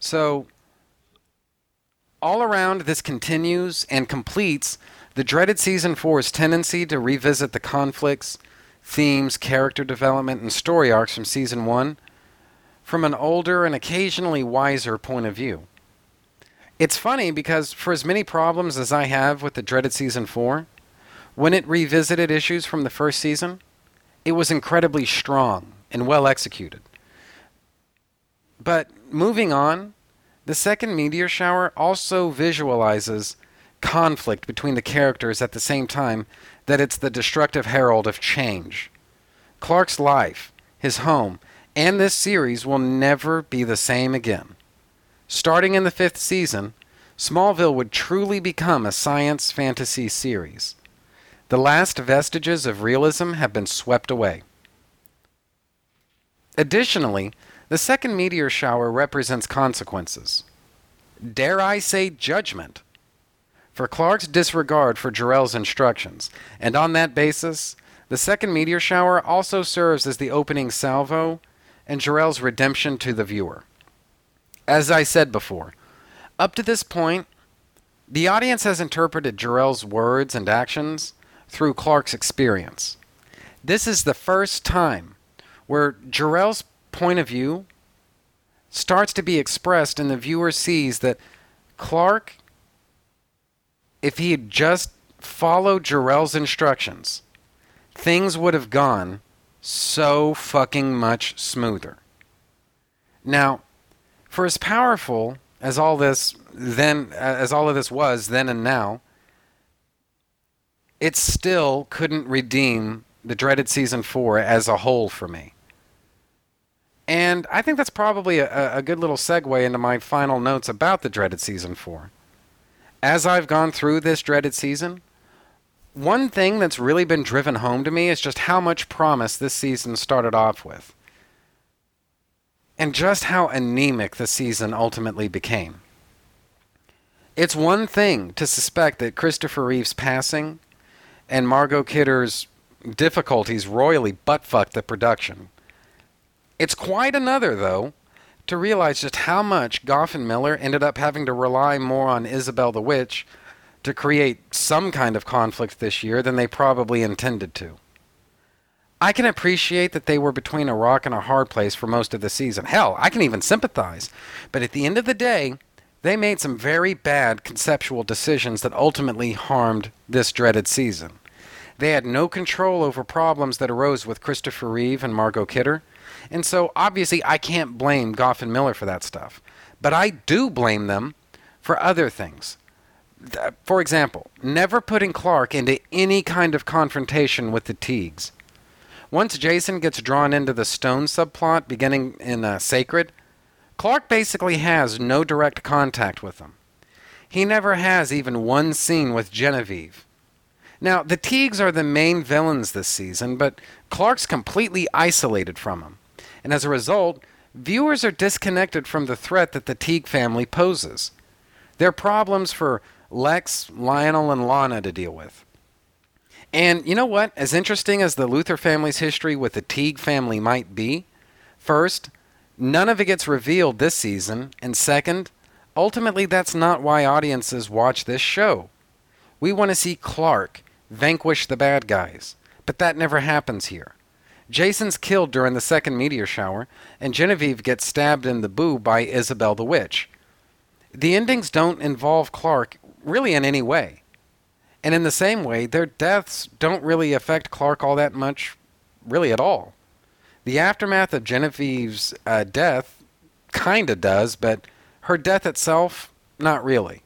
Speaker 9: So, all around, this continues and completes the dreaded Season 4's tendency to revisit the conflicts, themes, character development, and story arcs from season one from an older and occasionally wiser point of view. It's funny because for as many problems as I have with the dreaded season 4, when it revisited issues from the first season, it was incredibly strong and well executed. But moving on, the second meteor shower also visualizes conflict between the characters at the same time that it's the destructive herald of change. Clark's life, his home, and this series will never be the same again. Starting in the fifth season, Smallville would truly become a science fantasy series. The last vestiges of realism have been swept away. Additionally, the second meteor shower represents consequences. Dare I say judgment? For Clark's disregard for Jor-El's instructions, and on that basis, the second meteor shower also serves as the opening salvo and Jor-El's redemption to the viewer. As I said before, up to this point, the audience has interpreted Jor-El's words and actions through Clark's experience. This is the first time where Jor-El's point of view starts to be expressed and the viewer sees that Clark, if he had just followed Jor-El's instructions, things would have gone so fucking much smoother. Now, for as powerful as all this then as all of this was then and now, it still couldn't redeem the dreaded season 4 as a whole for me. And I think that's probably a, a, good little segue into my final notes about the dreaded season 4. As I've gone through this dreaded season, one thing that's really been driven home to me is just how much promise this season started off with. And just how anemic the season ultimately became. It's one thing to suspect that Christopher Reeve's passing and Margot Kidder's difficulties royally buttfucked the production. It's quite another, though, to realize just how much Gough and Millar ended up having to rely more on Isabel the Witch to create some kind of conflict this year than they probably intended to. I can appreciate that they were between a rock and a hard place for most of the season. Hell, I can even sympathize. But at the end of the day, they made some very bad conceptual decisions that ultimately harmed this dreaded season. They had no control over problems that arose with Christopher Reeve and Margot Kidder, and so obviously I can't blame Gough and Millar for that stuff. But I do blame them for other things. For example, never putting Clark into any kind of confrontation with the Teagues. Once Jason gets drawn into the Stone subplot beginning in uh, Sacred, Clark basically has no direct contact with them. He never has even one scene with Genevieve. Now, the Teagues are the main villains this season, but Clark's completely isolated from them. And as a result, viewers are disconnected from the threat that the Teague family poses. Their problems for Lex, Lionel, and Lana to deal with. And you know what? As interesting as the Luthor family's history with the Teague family might be, first, none of it gets revealed this season, and second, ultimately that's not why audiences watch this show. We want to see Clark vanquish the bad guys, but that never happens here. Jason's killed during the second meteor shower, and Genevieve gets stabbed in the boob by Isabel the Witch. The endings don't involve Clark really in any way. And in the same way, their deaths don't really affect Clark all that much, really at all. The aftermath of Genevieve's uh, death kind of does, but her death itself, not really.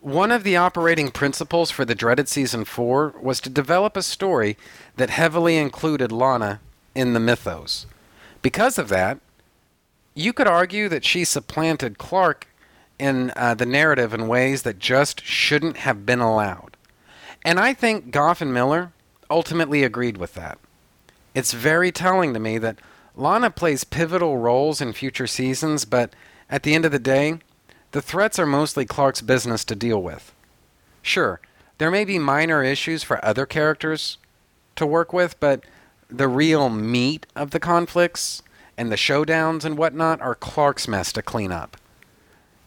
Speaker 9: One of the operating principles for the dreaded season 4 was to develop a story that heavily included Lana in the mythos. Because of that, you could argue that she supplanted Clark in uh, the narrative in ways that just shouldn't have been allowed. And I think Gough and Millar ultimately agreed with that. It's very telling to me that Lana plays pivotal roles in future seasons, but at the end of the day, the threats are mostly Clark's business to deal with. Sure, there may be minor issues for other characters to work with, but the real meat of the conflicts and the showdowns and whatnot are Clark's mess to clean up.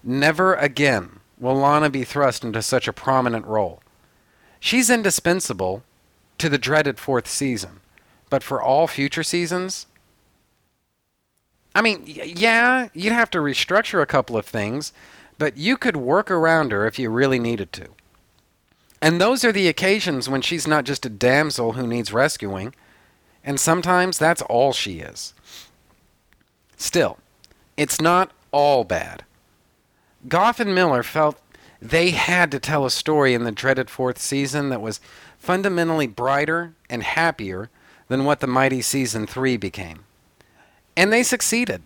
Speaker 9: Never again will Lana be thrust into such a prominent role. She's indispensable to the dreaded fourth season. But for all future seasons, I mean, yeah, you'd have to restructure a couple of things, but you could work around her if you really needed to. And those are the occasions when she's not just a damsel who needs rescuing, and sometimes that's all she is. Still, it's not all bad. Gough and Millar felt they had to tell a story in the dreaded fourth season that was fundamentally brighter and happier than what the mighty season 3 became. And they succeeded.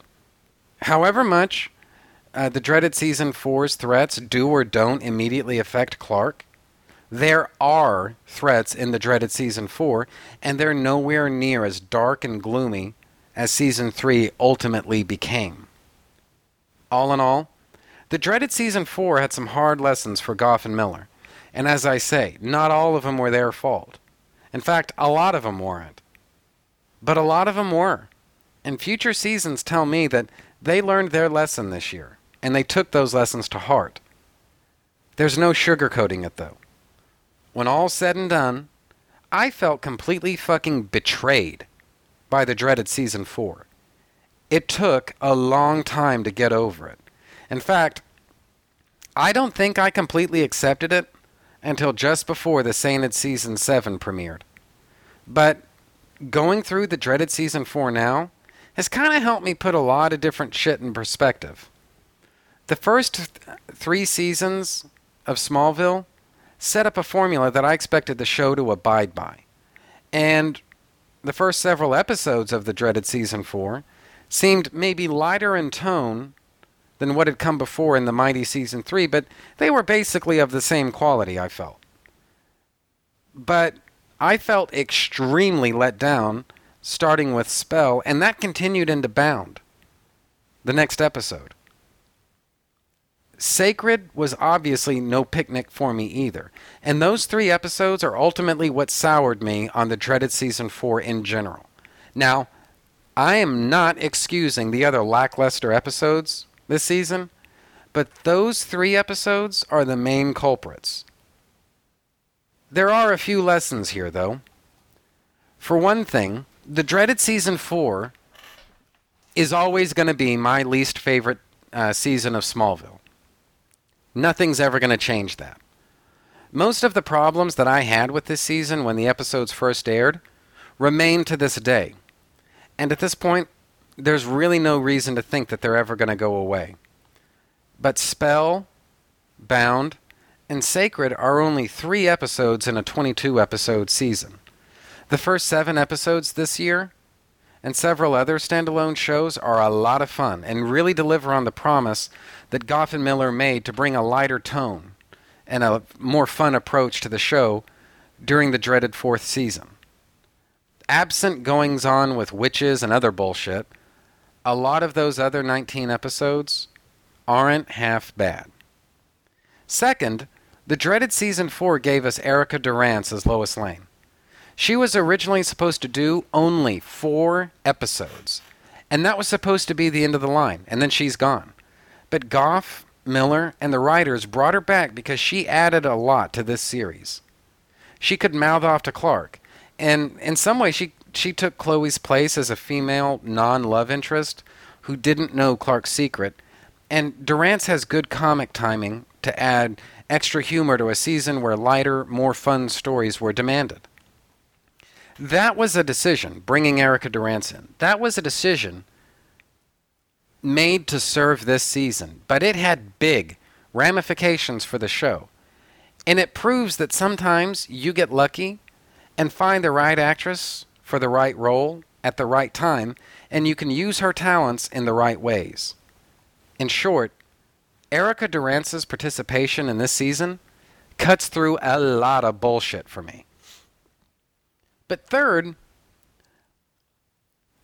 Speaker 9: However much uh, the dreaded season four's threats do or don't immediately affect Clark, there are threats in the dreaded season 4, and they're nowhere near as dark and gloomy as season 3 ultimately became. All in all, the dreaded season 4 had some hard lessons for Gough and Millar. And as I say, not all of them were their fault. In fact, a lot of them weren't. But a lot of them were. And future seasons tell me that they learned their lesson this year, and they took those lessons to heart. There's no sugarcoating it, though. When all's said and done, I felt completely fucking betrayed by the dreaded season 4. It took a long time to get over it. In fact, I don't think I completely accepted it until just before the Sainted Season 7 premiered. But going through the dreaded Season 4 now has kind of helped me put a lot of different shit in perspective. The first th- three seasons of Smallville set up a formula that I expected the show to abide by. And the first several episodes of the dreaded Season 4 seemed maybe lighter in tone than what had come before in the Mighty Season 3, but they were basically of the same quality, I felt. But I felt extremely let down, starting with Spell, and that continued into Bound, the next episode. Sacred was obviously no picnic for me either, and those three episodes are ultimately what soured me on the dreaded Season 4 in general. Now, I am not excusing the other lackluster episodes this season, but those three episodes are the main culprits. There are a few lessons here, though. For one thing, the dreaded season four is always going to be my least favorite uh, season of Smallville. Nothing's ever going to change that. Most of the problems that I had with this season when the episodes first aired remain to this day. And at this point, there's really no reason to think that they're ever going to go away. But Spell, Bound, and Sacred are only three episodes in a 22 episode season. The first seven episodes this year and several other standalone shows are a lot of fun and really deliver on the promise that Gough and Millar made to bring a lighter tone and a more fun approach to the show during the dreaded fourth season. Absent goings on with witches and other bullshit, a lot of those other 19 episodes aren't half bad. Second, the dreaded season 4 gave us Erica Durance as Lois Lane. She was originally supposed to do only four episodes, and that was supposed to be the end of the line, and then she's gone. But Gough, Millar, and the writers brought her back because she added a lot to this series. She could mouth off to Clark, and in some way she she took Chloe's place as a female non love interest who didn't know Clark's secret, and Durance has good comic timing to add extra humor to a season where lighter, more fun stories were demanded. That was a decision, bringing Erica Durance in. That was a decision made to serve this season, but it had big ramifications for the show. And it proves that sometimes you get lucky and find the right actress for the right role at the right time, and you can use her talents in the right ways. In short, Erica Durance's participation in this season cuts through a lot of bullshit for me. But third,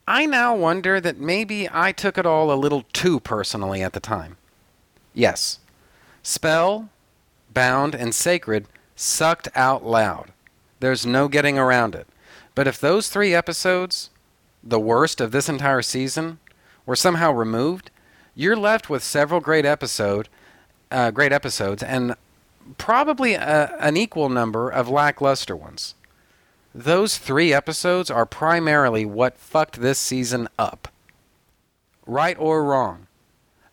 Speaker 9: I now wonder that maybe I took it all a little too personally at the time. Yes, Spell, Bound, and Sacred sucked out loud. There's no getting around it. But if those three episodes, the worst of this entire season, were somehow removed, you're left with several great episode, uh, great episodes, and probably a, an equal number of lackluster ones. those three episodes are primarily what fucked this season up. Right or wrong,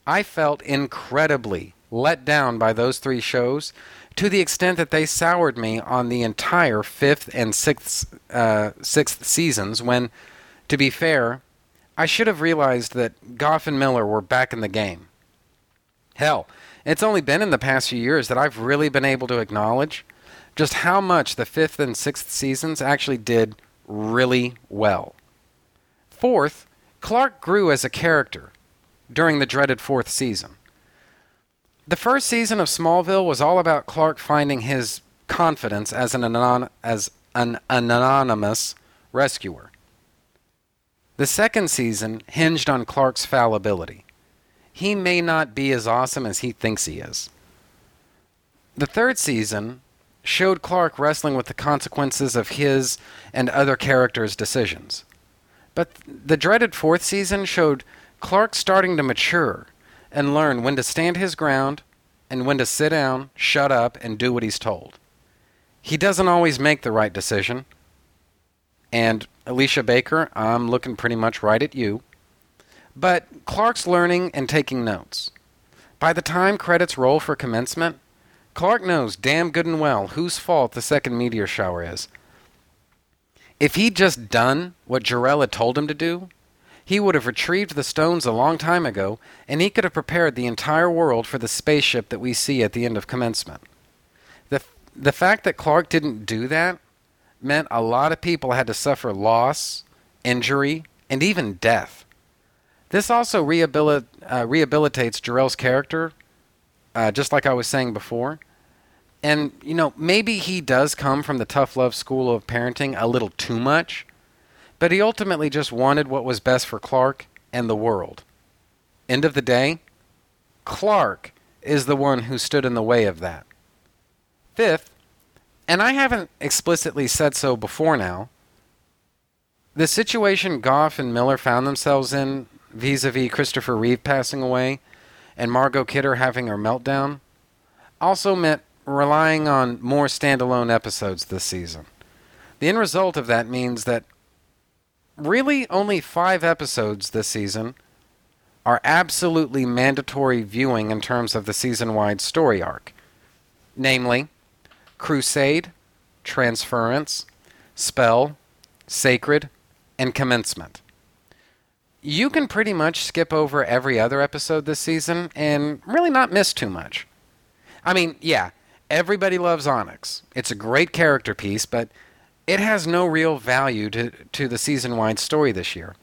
Speaker 9: I felt incredibly let down by those three shows to the extent that they soured me on the entire fifth and sixth, uh, sixth seasons when, to be fair, I should have realized that Gough and Millar were back in the game. Hell, it's only been in the past few years that I've really been able to acknowledge just how much the fifth and sixth seasons actually did really well. Fourth, Clark grew as a character during the dreaded fourth season. The first season of Smallville was all about Clark finding his confidence as an, anon- as an anonymous rescuer. The second season hinged on Clark's fallibility. He may not be as awesome as he thinks he is. The third season showed Clark wrestling with the consequences of his and other characters' decisions. But the dreaded fourth season showed Clark starting to mature and learn when to stand his ground and when to sit down, shut up, and do what he's told. He doesn't always make the right decision. And Alicia Baker, I'm looking pretty much right at you. But Clark's learning and taking notes. By the time credits roll for commencement, Clark knows damn good and well whose fault the second meteor shower is. If he'd just done what Jor-El had told him to do, he would have retrieved the stones a long time ago, and he could have prepared the entire world for the spaceship that we see at the end of commencement. The, the fact that Clark didn't do that meant a lot of people had to suffer loss, injury, and even death. This also rehabilit, uh, rehabilitates Jor-El's character, uh, just like I was saying before. And, you know, maybe he does come from the tough love school of parenting a little too much, but he ultimately just wanted what was best for Clark and the world. End of the day, Clark is the one who stood in the way of that. Fifth, and I haven't explicitly said so before now, the situation Gough and Millar found themselves in vis a vis Christopher Reeve passing away and Margot Kidder having her meltdown also meant relying on more standalone episodes this season. The end result of that means that really only five episodes this season are absolutely mandatory viewing in terms of the season wide story arc. Namely, Crusade, Transference, Spell, Sacred, and Commencement. You can pretty much skip over every other episode this season and really not miss too much. I mean, yeah, everybody loves Onyx. It's a great character piece, but it has no real value to, to the season wide story this year.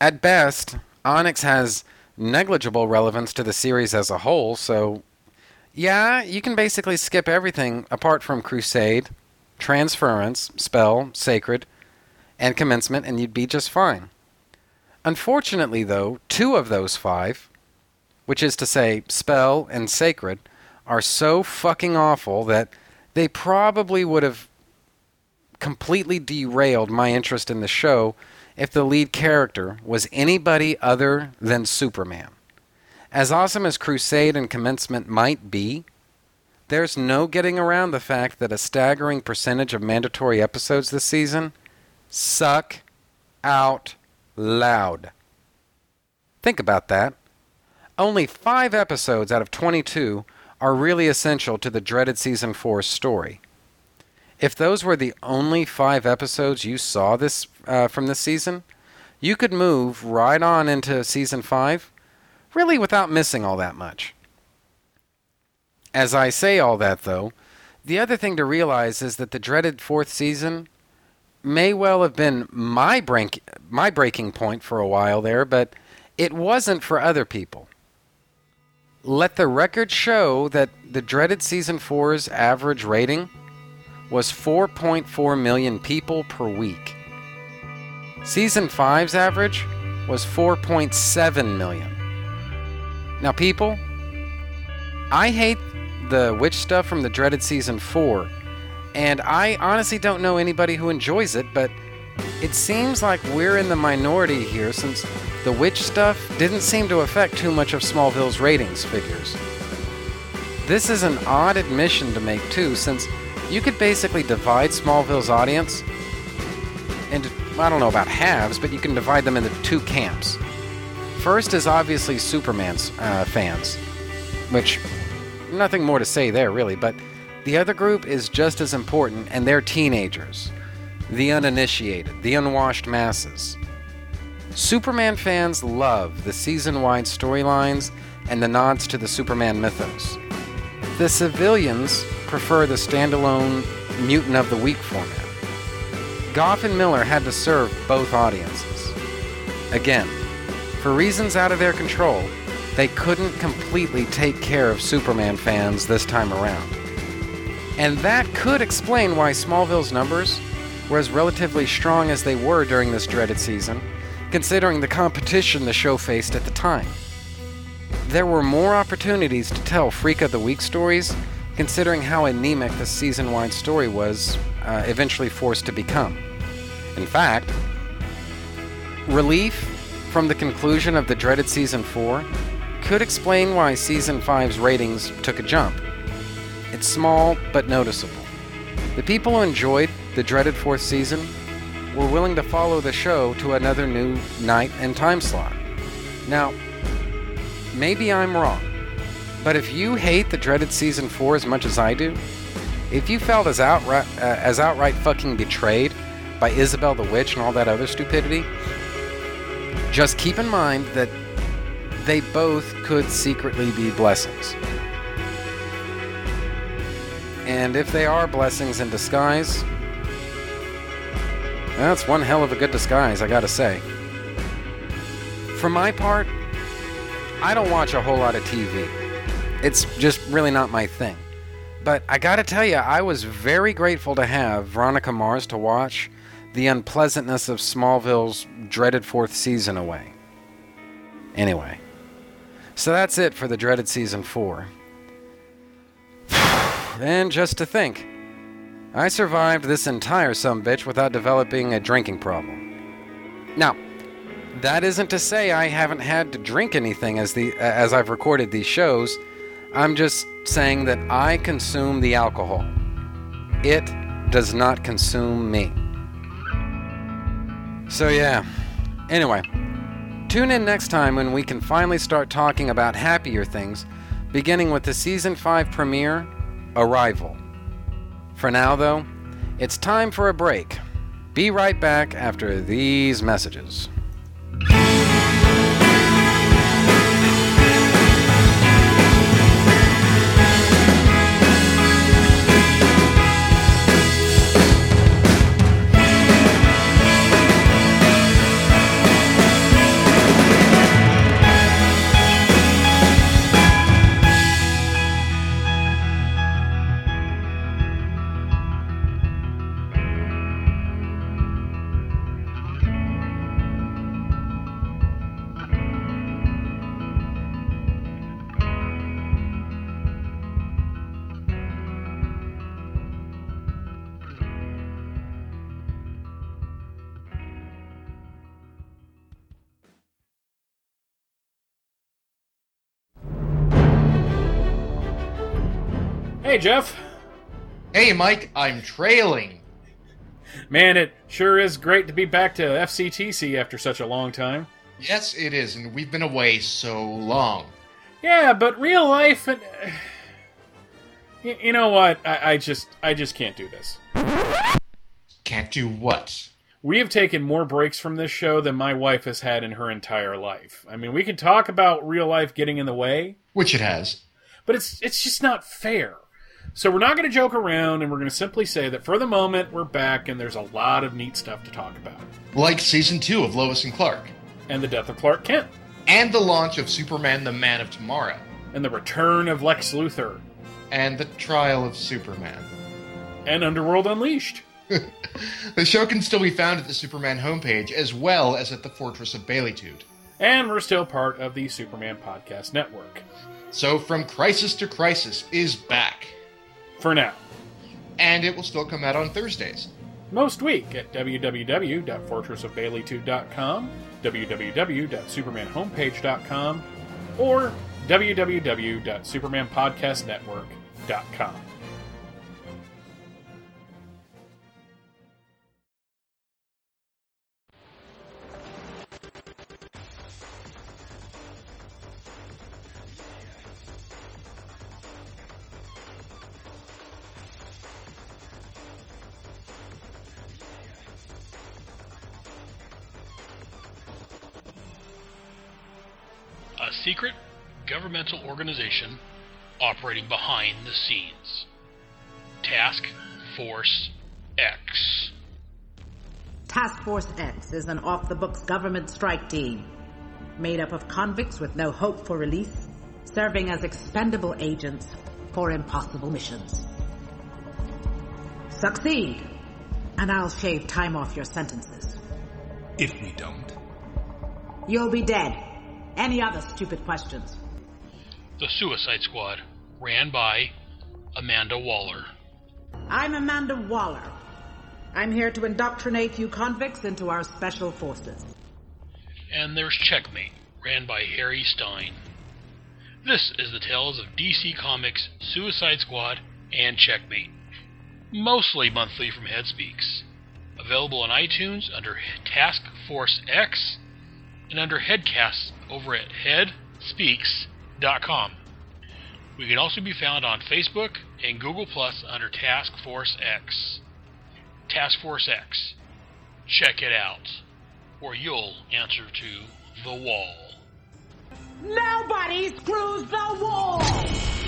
Speaker 9: At best, Onyx has negligible relevance to the series as a whole, so yeah, you can basically skip everything apart from Crusade, Transference, Spell, Sacred, and Commencement, and you'd be just fine. Unfortunately, though, two of those five, which is to say, Spell and Sacred, are so fucking awful that they probably would have completely derailed my interest in the show if the lead character was anybody other than Superman. As awesome as Crusade and Commencement might be, there's no getting around the fact that a staggering percentage of mandatory episodes this season suck out loud. Think about that. Only five episodes out of 22 are really essential to the dreaded season 4 story. If those were the only five episodes you saw this uh, from this season, you could move right on into season 5 really without missing all that much. As I say all that, though, the other thing to realize is that the dreaded fourth season may well have been my break, my breaking point for a while there, but it wasn't for other people. Let the record show that the dreaded season four's average rating was 4.4 million people per week. Season 5's average was 4.7 million. Now, people, I hate the witch stuff from the dreaded season 4, and I honestly don't know anybody who enjoys it, but it seems like we're in the minority here since the witch stuff didn't seem to affect too much of Smallville's ratings figures. This is an odd admission to make, too, since you could basically divide Smallville's audience into, I don't know about halves, but you can divide them into two camps. First is obviously Superman's uh, fans, which, nothing more to say there really, but the other group is just as important, and they're teenagers. The uninitiated, the unwashed masses. Superman fans love the season wide storylines and the nods to the Superman mythos. The civilians prefer the standalone Mutant of the Week format. Gough and Millar had to serve both audiences. Again, for reasons out of their control, they couldn't completely take care of Superman fans this time around. And that could explain why Smallville's numbers were as relatively strong as they were during this dreaded season, considering the competition the show faced at the time. There were more opportunities to tell Freak of the Week stories, considering how anemic the season wide story was uh, eventually forced to become. In fact, relief from the conclusion of the dreaded season 4 could explain why season 5's ratings took a jump. It's small but noticeable. The people who enjoyed the dreaded fourth season were willing to follow the show to another new night and time slot. Now, maybe I'm wrong, but if you hate the dreaded season 4 as much as I do, if you felt as outright, uh, as outright fucking betrayed by Isabel the Witch and all that other stupidity, just keep in mind that they both could secretly be blessings. And if they are blessings in disguise, that's one hell of a good disguise, I gotta say. For my part, I don't watch a whole lot of TV. It's just really not my thing. But I gotta tell you, I was very grateful to have Veronica Mars to watch the unpleasantness of Smallville's dreaded fourth season away. Anyway, so that's it for the dreaded season 4. and just to think, I survived this entire some bitch without developing a drinking problem. Now, that isn't to say I haven't had to drink anything as the as I've recorded these shows. I'm just saying that I consume the alcohol. It does not consume me. So yeah. Anyway, tune in next time when we can finally start talking about happier things, beginning with the season 5 premiere, Arrival. For now though, it's time for a break. Be right back after these messages.
Speaker 2: Hey, Jeff.
Speaker 5: Hey, Mike, I'm trailing.
Speaker 2: Man, it sure is great to be back to FCTC after such a long time.
Speaker 5: Yes, it is, and we've been away so long.
Speaker 2: Yeah, but real life and you know what? I, I just I just can't do this.
Speaker 5: Can't do what?
Speaker 2: We have taken more breaks from this show than my wife has had in her entire life. I mean, we can talk about real life getting in the way,
Speaker 5: which it has,
Speaker 2: but it's it's just not fair. So we're not going to joke around, and we're going to simply say that for the moment we're back, and there's a lot of neat stuff to talk about,
Speaker 5: like season two of Lois and Clark,
Speaker 2: and the death of Clark Kent,
Speaker 5: and the launch of Superman: The Man of Tomorrow,
Speaker 2: and the return of Lex Luthor,
Speaker 5: and the trial of Superman,
Speaker 2: and Underworld Unleashed.
Speaker 5: the show can still be found at the Superman homepage as well as at the Fortress of Baileytude.
Speaker 2: And we're still part of the Superman Podcast Network.
Speaker 5: So, From Crisis to Crisis is back.
Speaker 2: For now.
Speaker 5: And it will still come out on Thursdays.
Speaker 2: Most week at www.fortressofbaileytude.com, www.supermanhomepage.com, or www.supermanpodcastnetwork.com.
Speaker 18: governmental organization operating behind the scenes. Task Force X.
Speaker 19: Task Force X is an off the books government strike team made up of convicts with no hope for release, serving as expendable agents for impossible missions. Succeed, and I'll shave time off your sentences.
Speaker 20: If we don't,
Speaker 19: You'll be dead. Any other stupid questions?
Speaker 18: The Suicide Squad, ran by Amanda Waller.
Speaker 19: I'm Amanda Waller. I'm here to indoctrinate you convicts into our special forces.
Speaker 18: And there's Checkmate, ran by Harry Stein. This is the tales of DC Comics, Suicide Squad, and Checkmate. Mostly monthly from Headspeaks. Available on iTunes under Task Force X and under Headcasts over at headspeaks.com. We can also be found on Facebook and Google Plus under Task Force X. Task Force X. Check it out, or you'll answer to the wall.
Speaker 19: Nobody screws the wall!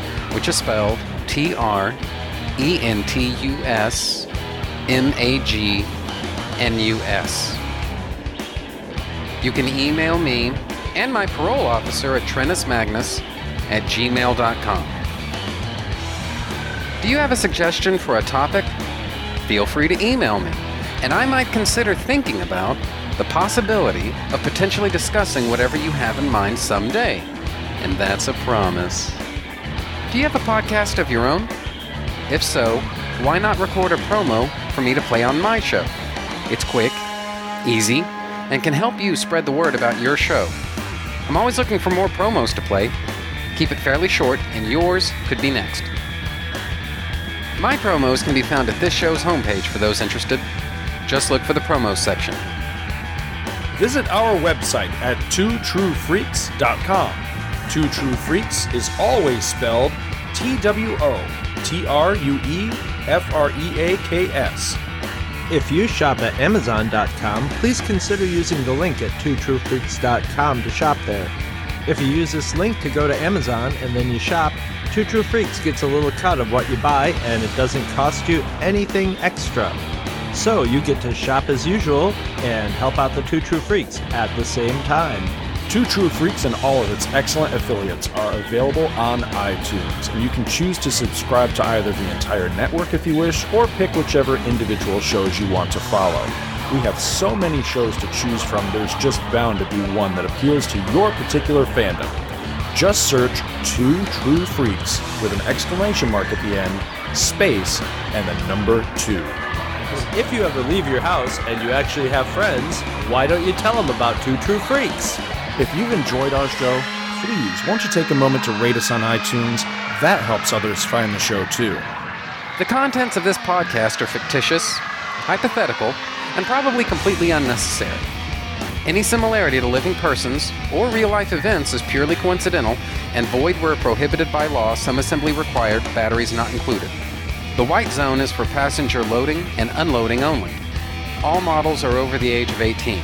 Speaker 9: which is spelled T R E N T U S M A G N U S. You can email me and my parole officer at trentusmagnus at gmail.com. Do you have a suggestion for a topic? Feel free to email me, and I might consider thinking about the possibility of potentially discussing whatever you have in mind someday. And that's a promise. Do you have a podcast of your own? If so, why not record a promo for me to play on my show? It's quick, easy, and can help you spread the word about your show. I'm always looking for more promos to play. Keep it fairly short, and yours could be next. My promos can be found at this show's homepage for those interested. Just look for the promos section.
Speaker 21: Visit our website at twotruefreaks.com. Two True Freaks is always spelled T W O T R U E F R E A K S.
Speaker 22: If you shop at Amazon.com, please consider using the link at twotruefreaks.com to shop there. If you use this link to go to Amazon and then you shop, Two True Freaks gets a little cut of what you buy and it doesn't cost you anything extra. So you get to shop as usual and help out the Two True Freaks at the same time.
Speaker 21: Two True Freaks and all of its excellent affiliates are available on iTunes, and you can choose to subscribe to either the entire network if you wish, or pick whichever individual shows you want to follow. We have so many shows to choose from, there's just bound to be one that appeals to your particular fandom. Just search Two True Freaks with an exclamation mark at the end, space, and the number two.
Speaker 22: If you ever leave your house and you actually have friends, why don't you tell them about Two True Freaks?
Speaker 21: If you've enjoyed our show, please won't you take a moment to rate us on iTunes? That helps others find the show too.
Speaker 9: The contents of this podcast are fictitious, hypothetical, and probably completely unnecessary. Any similarity to living persons or real life events is purely coincidental and void where prohibited by law, some assembly required, batteries not included. The white zone is for passenger loading and unloading only. All models are over the age of 18.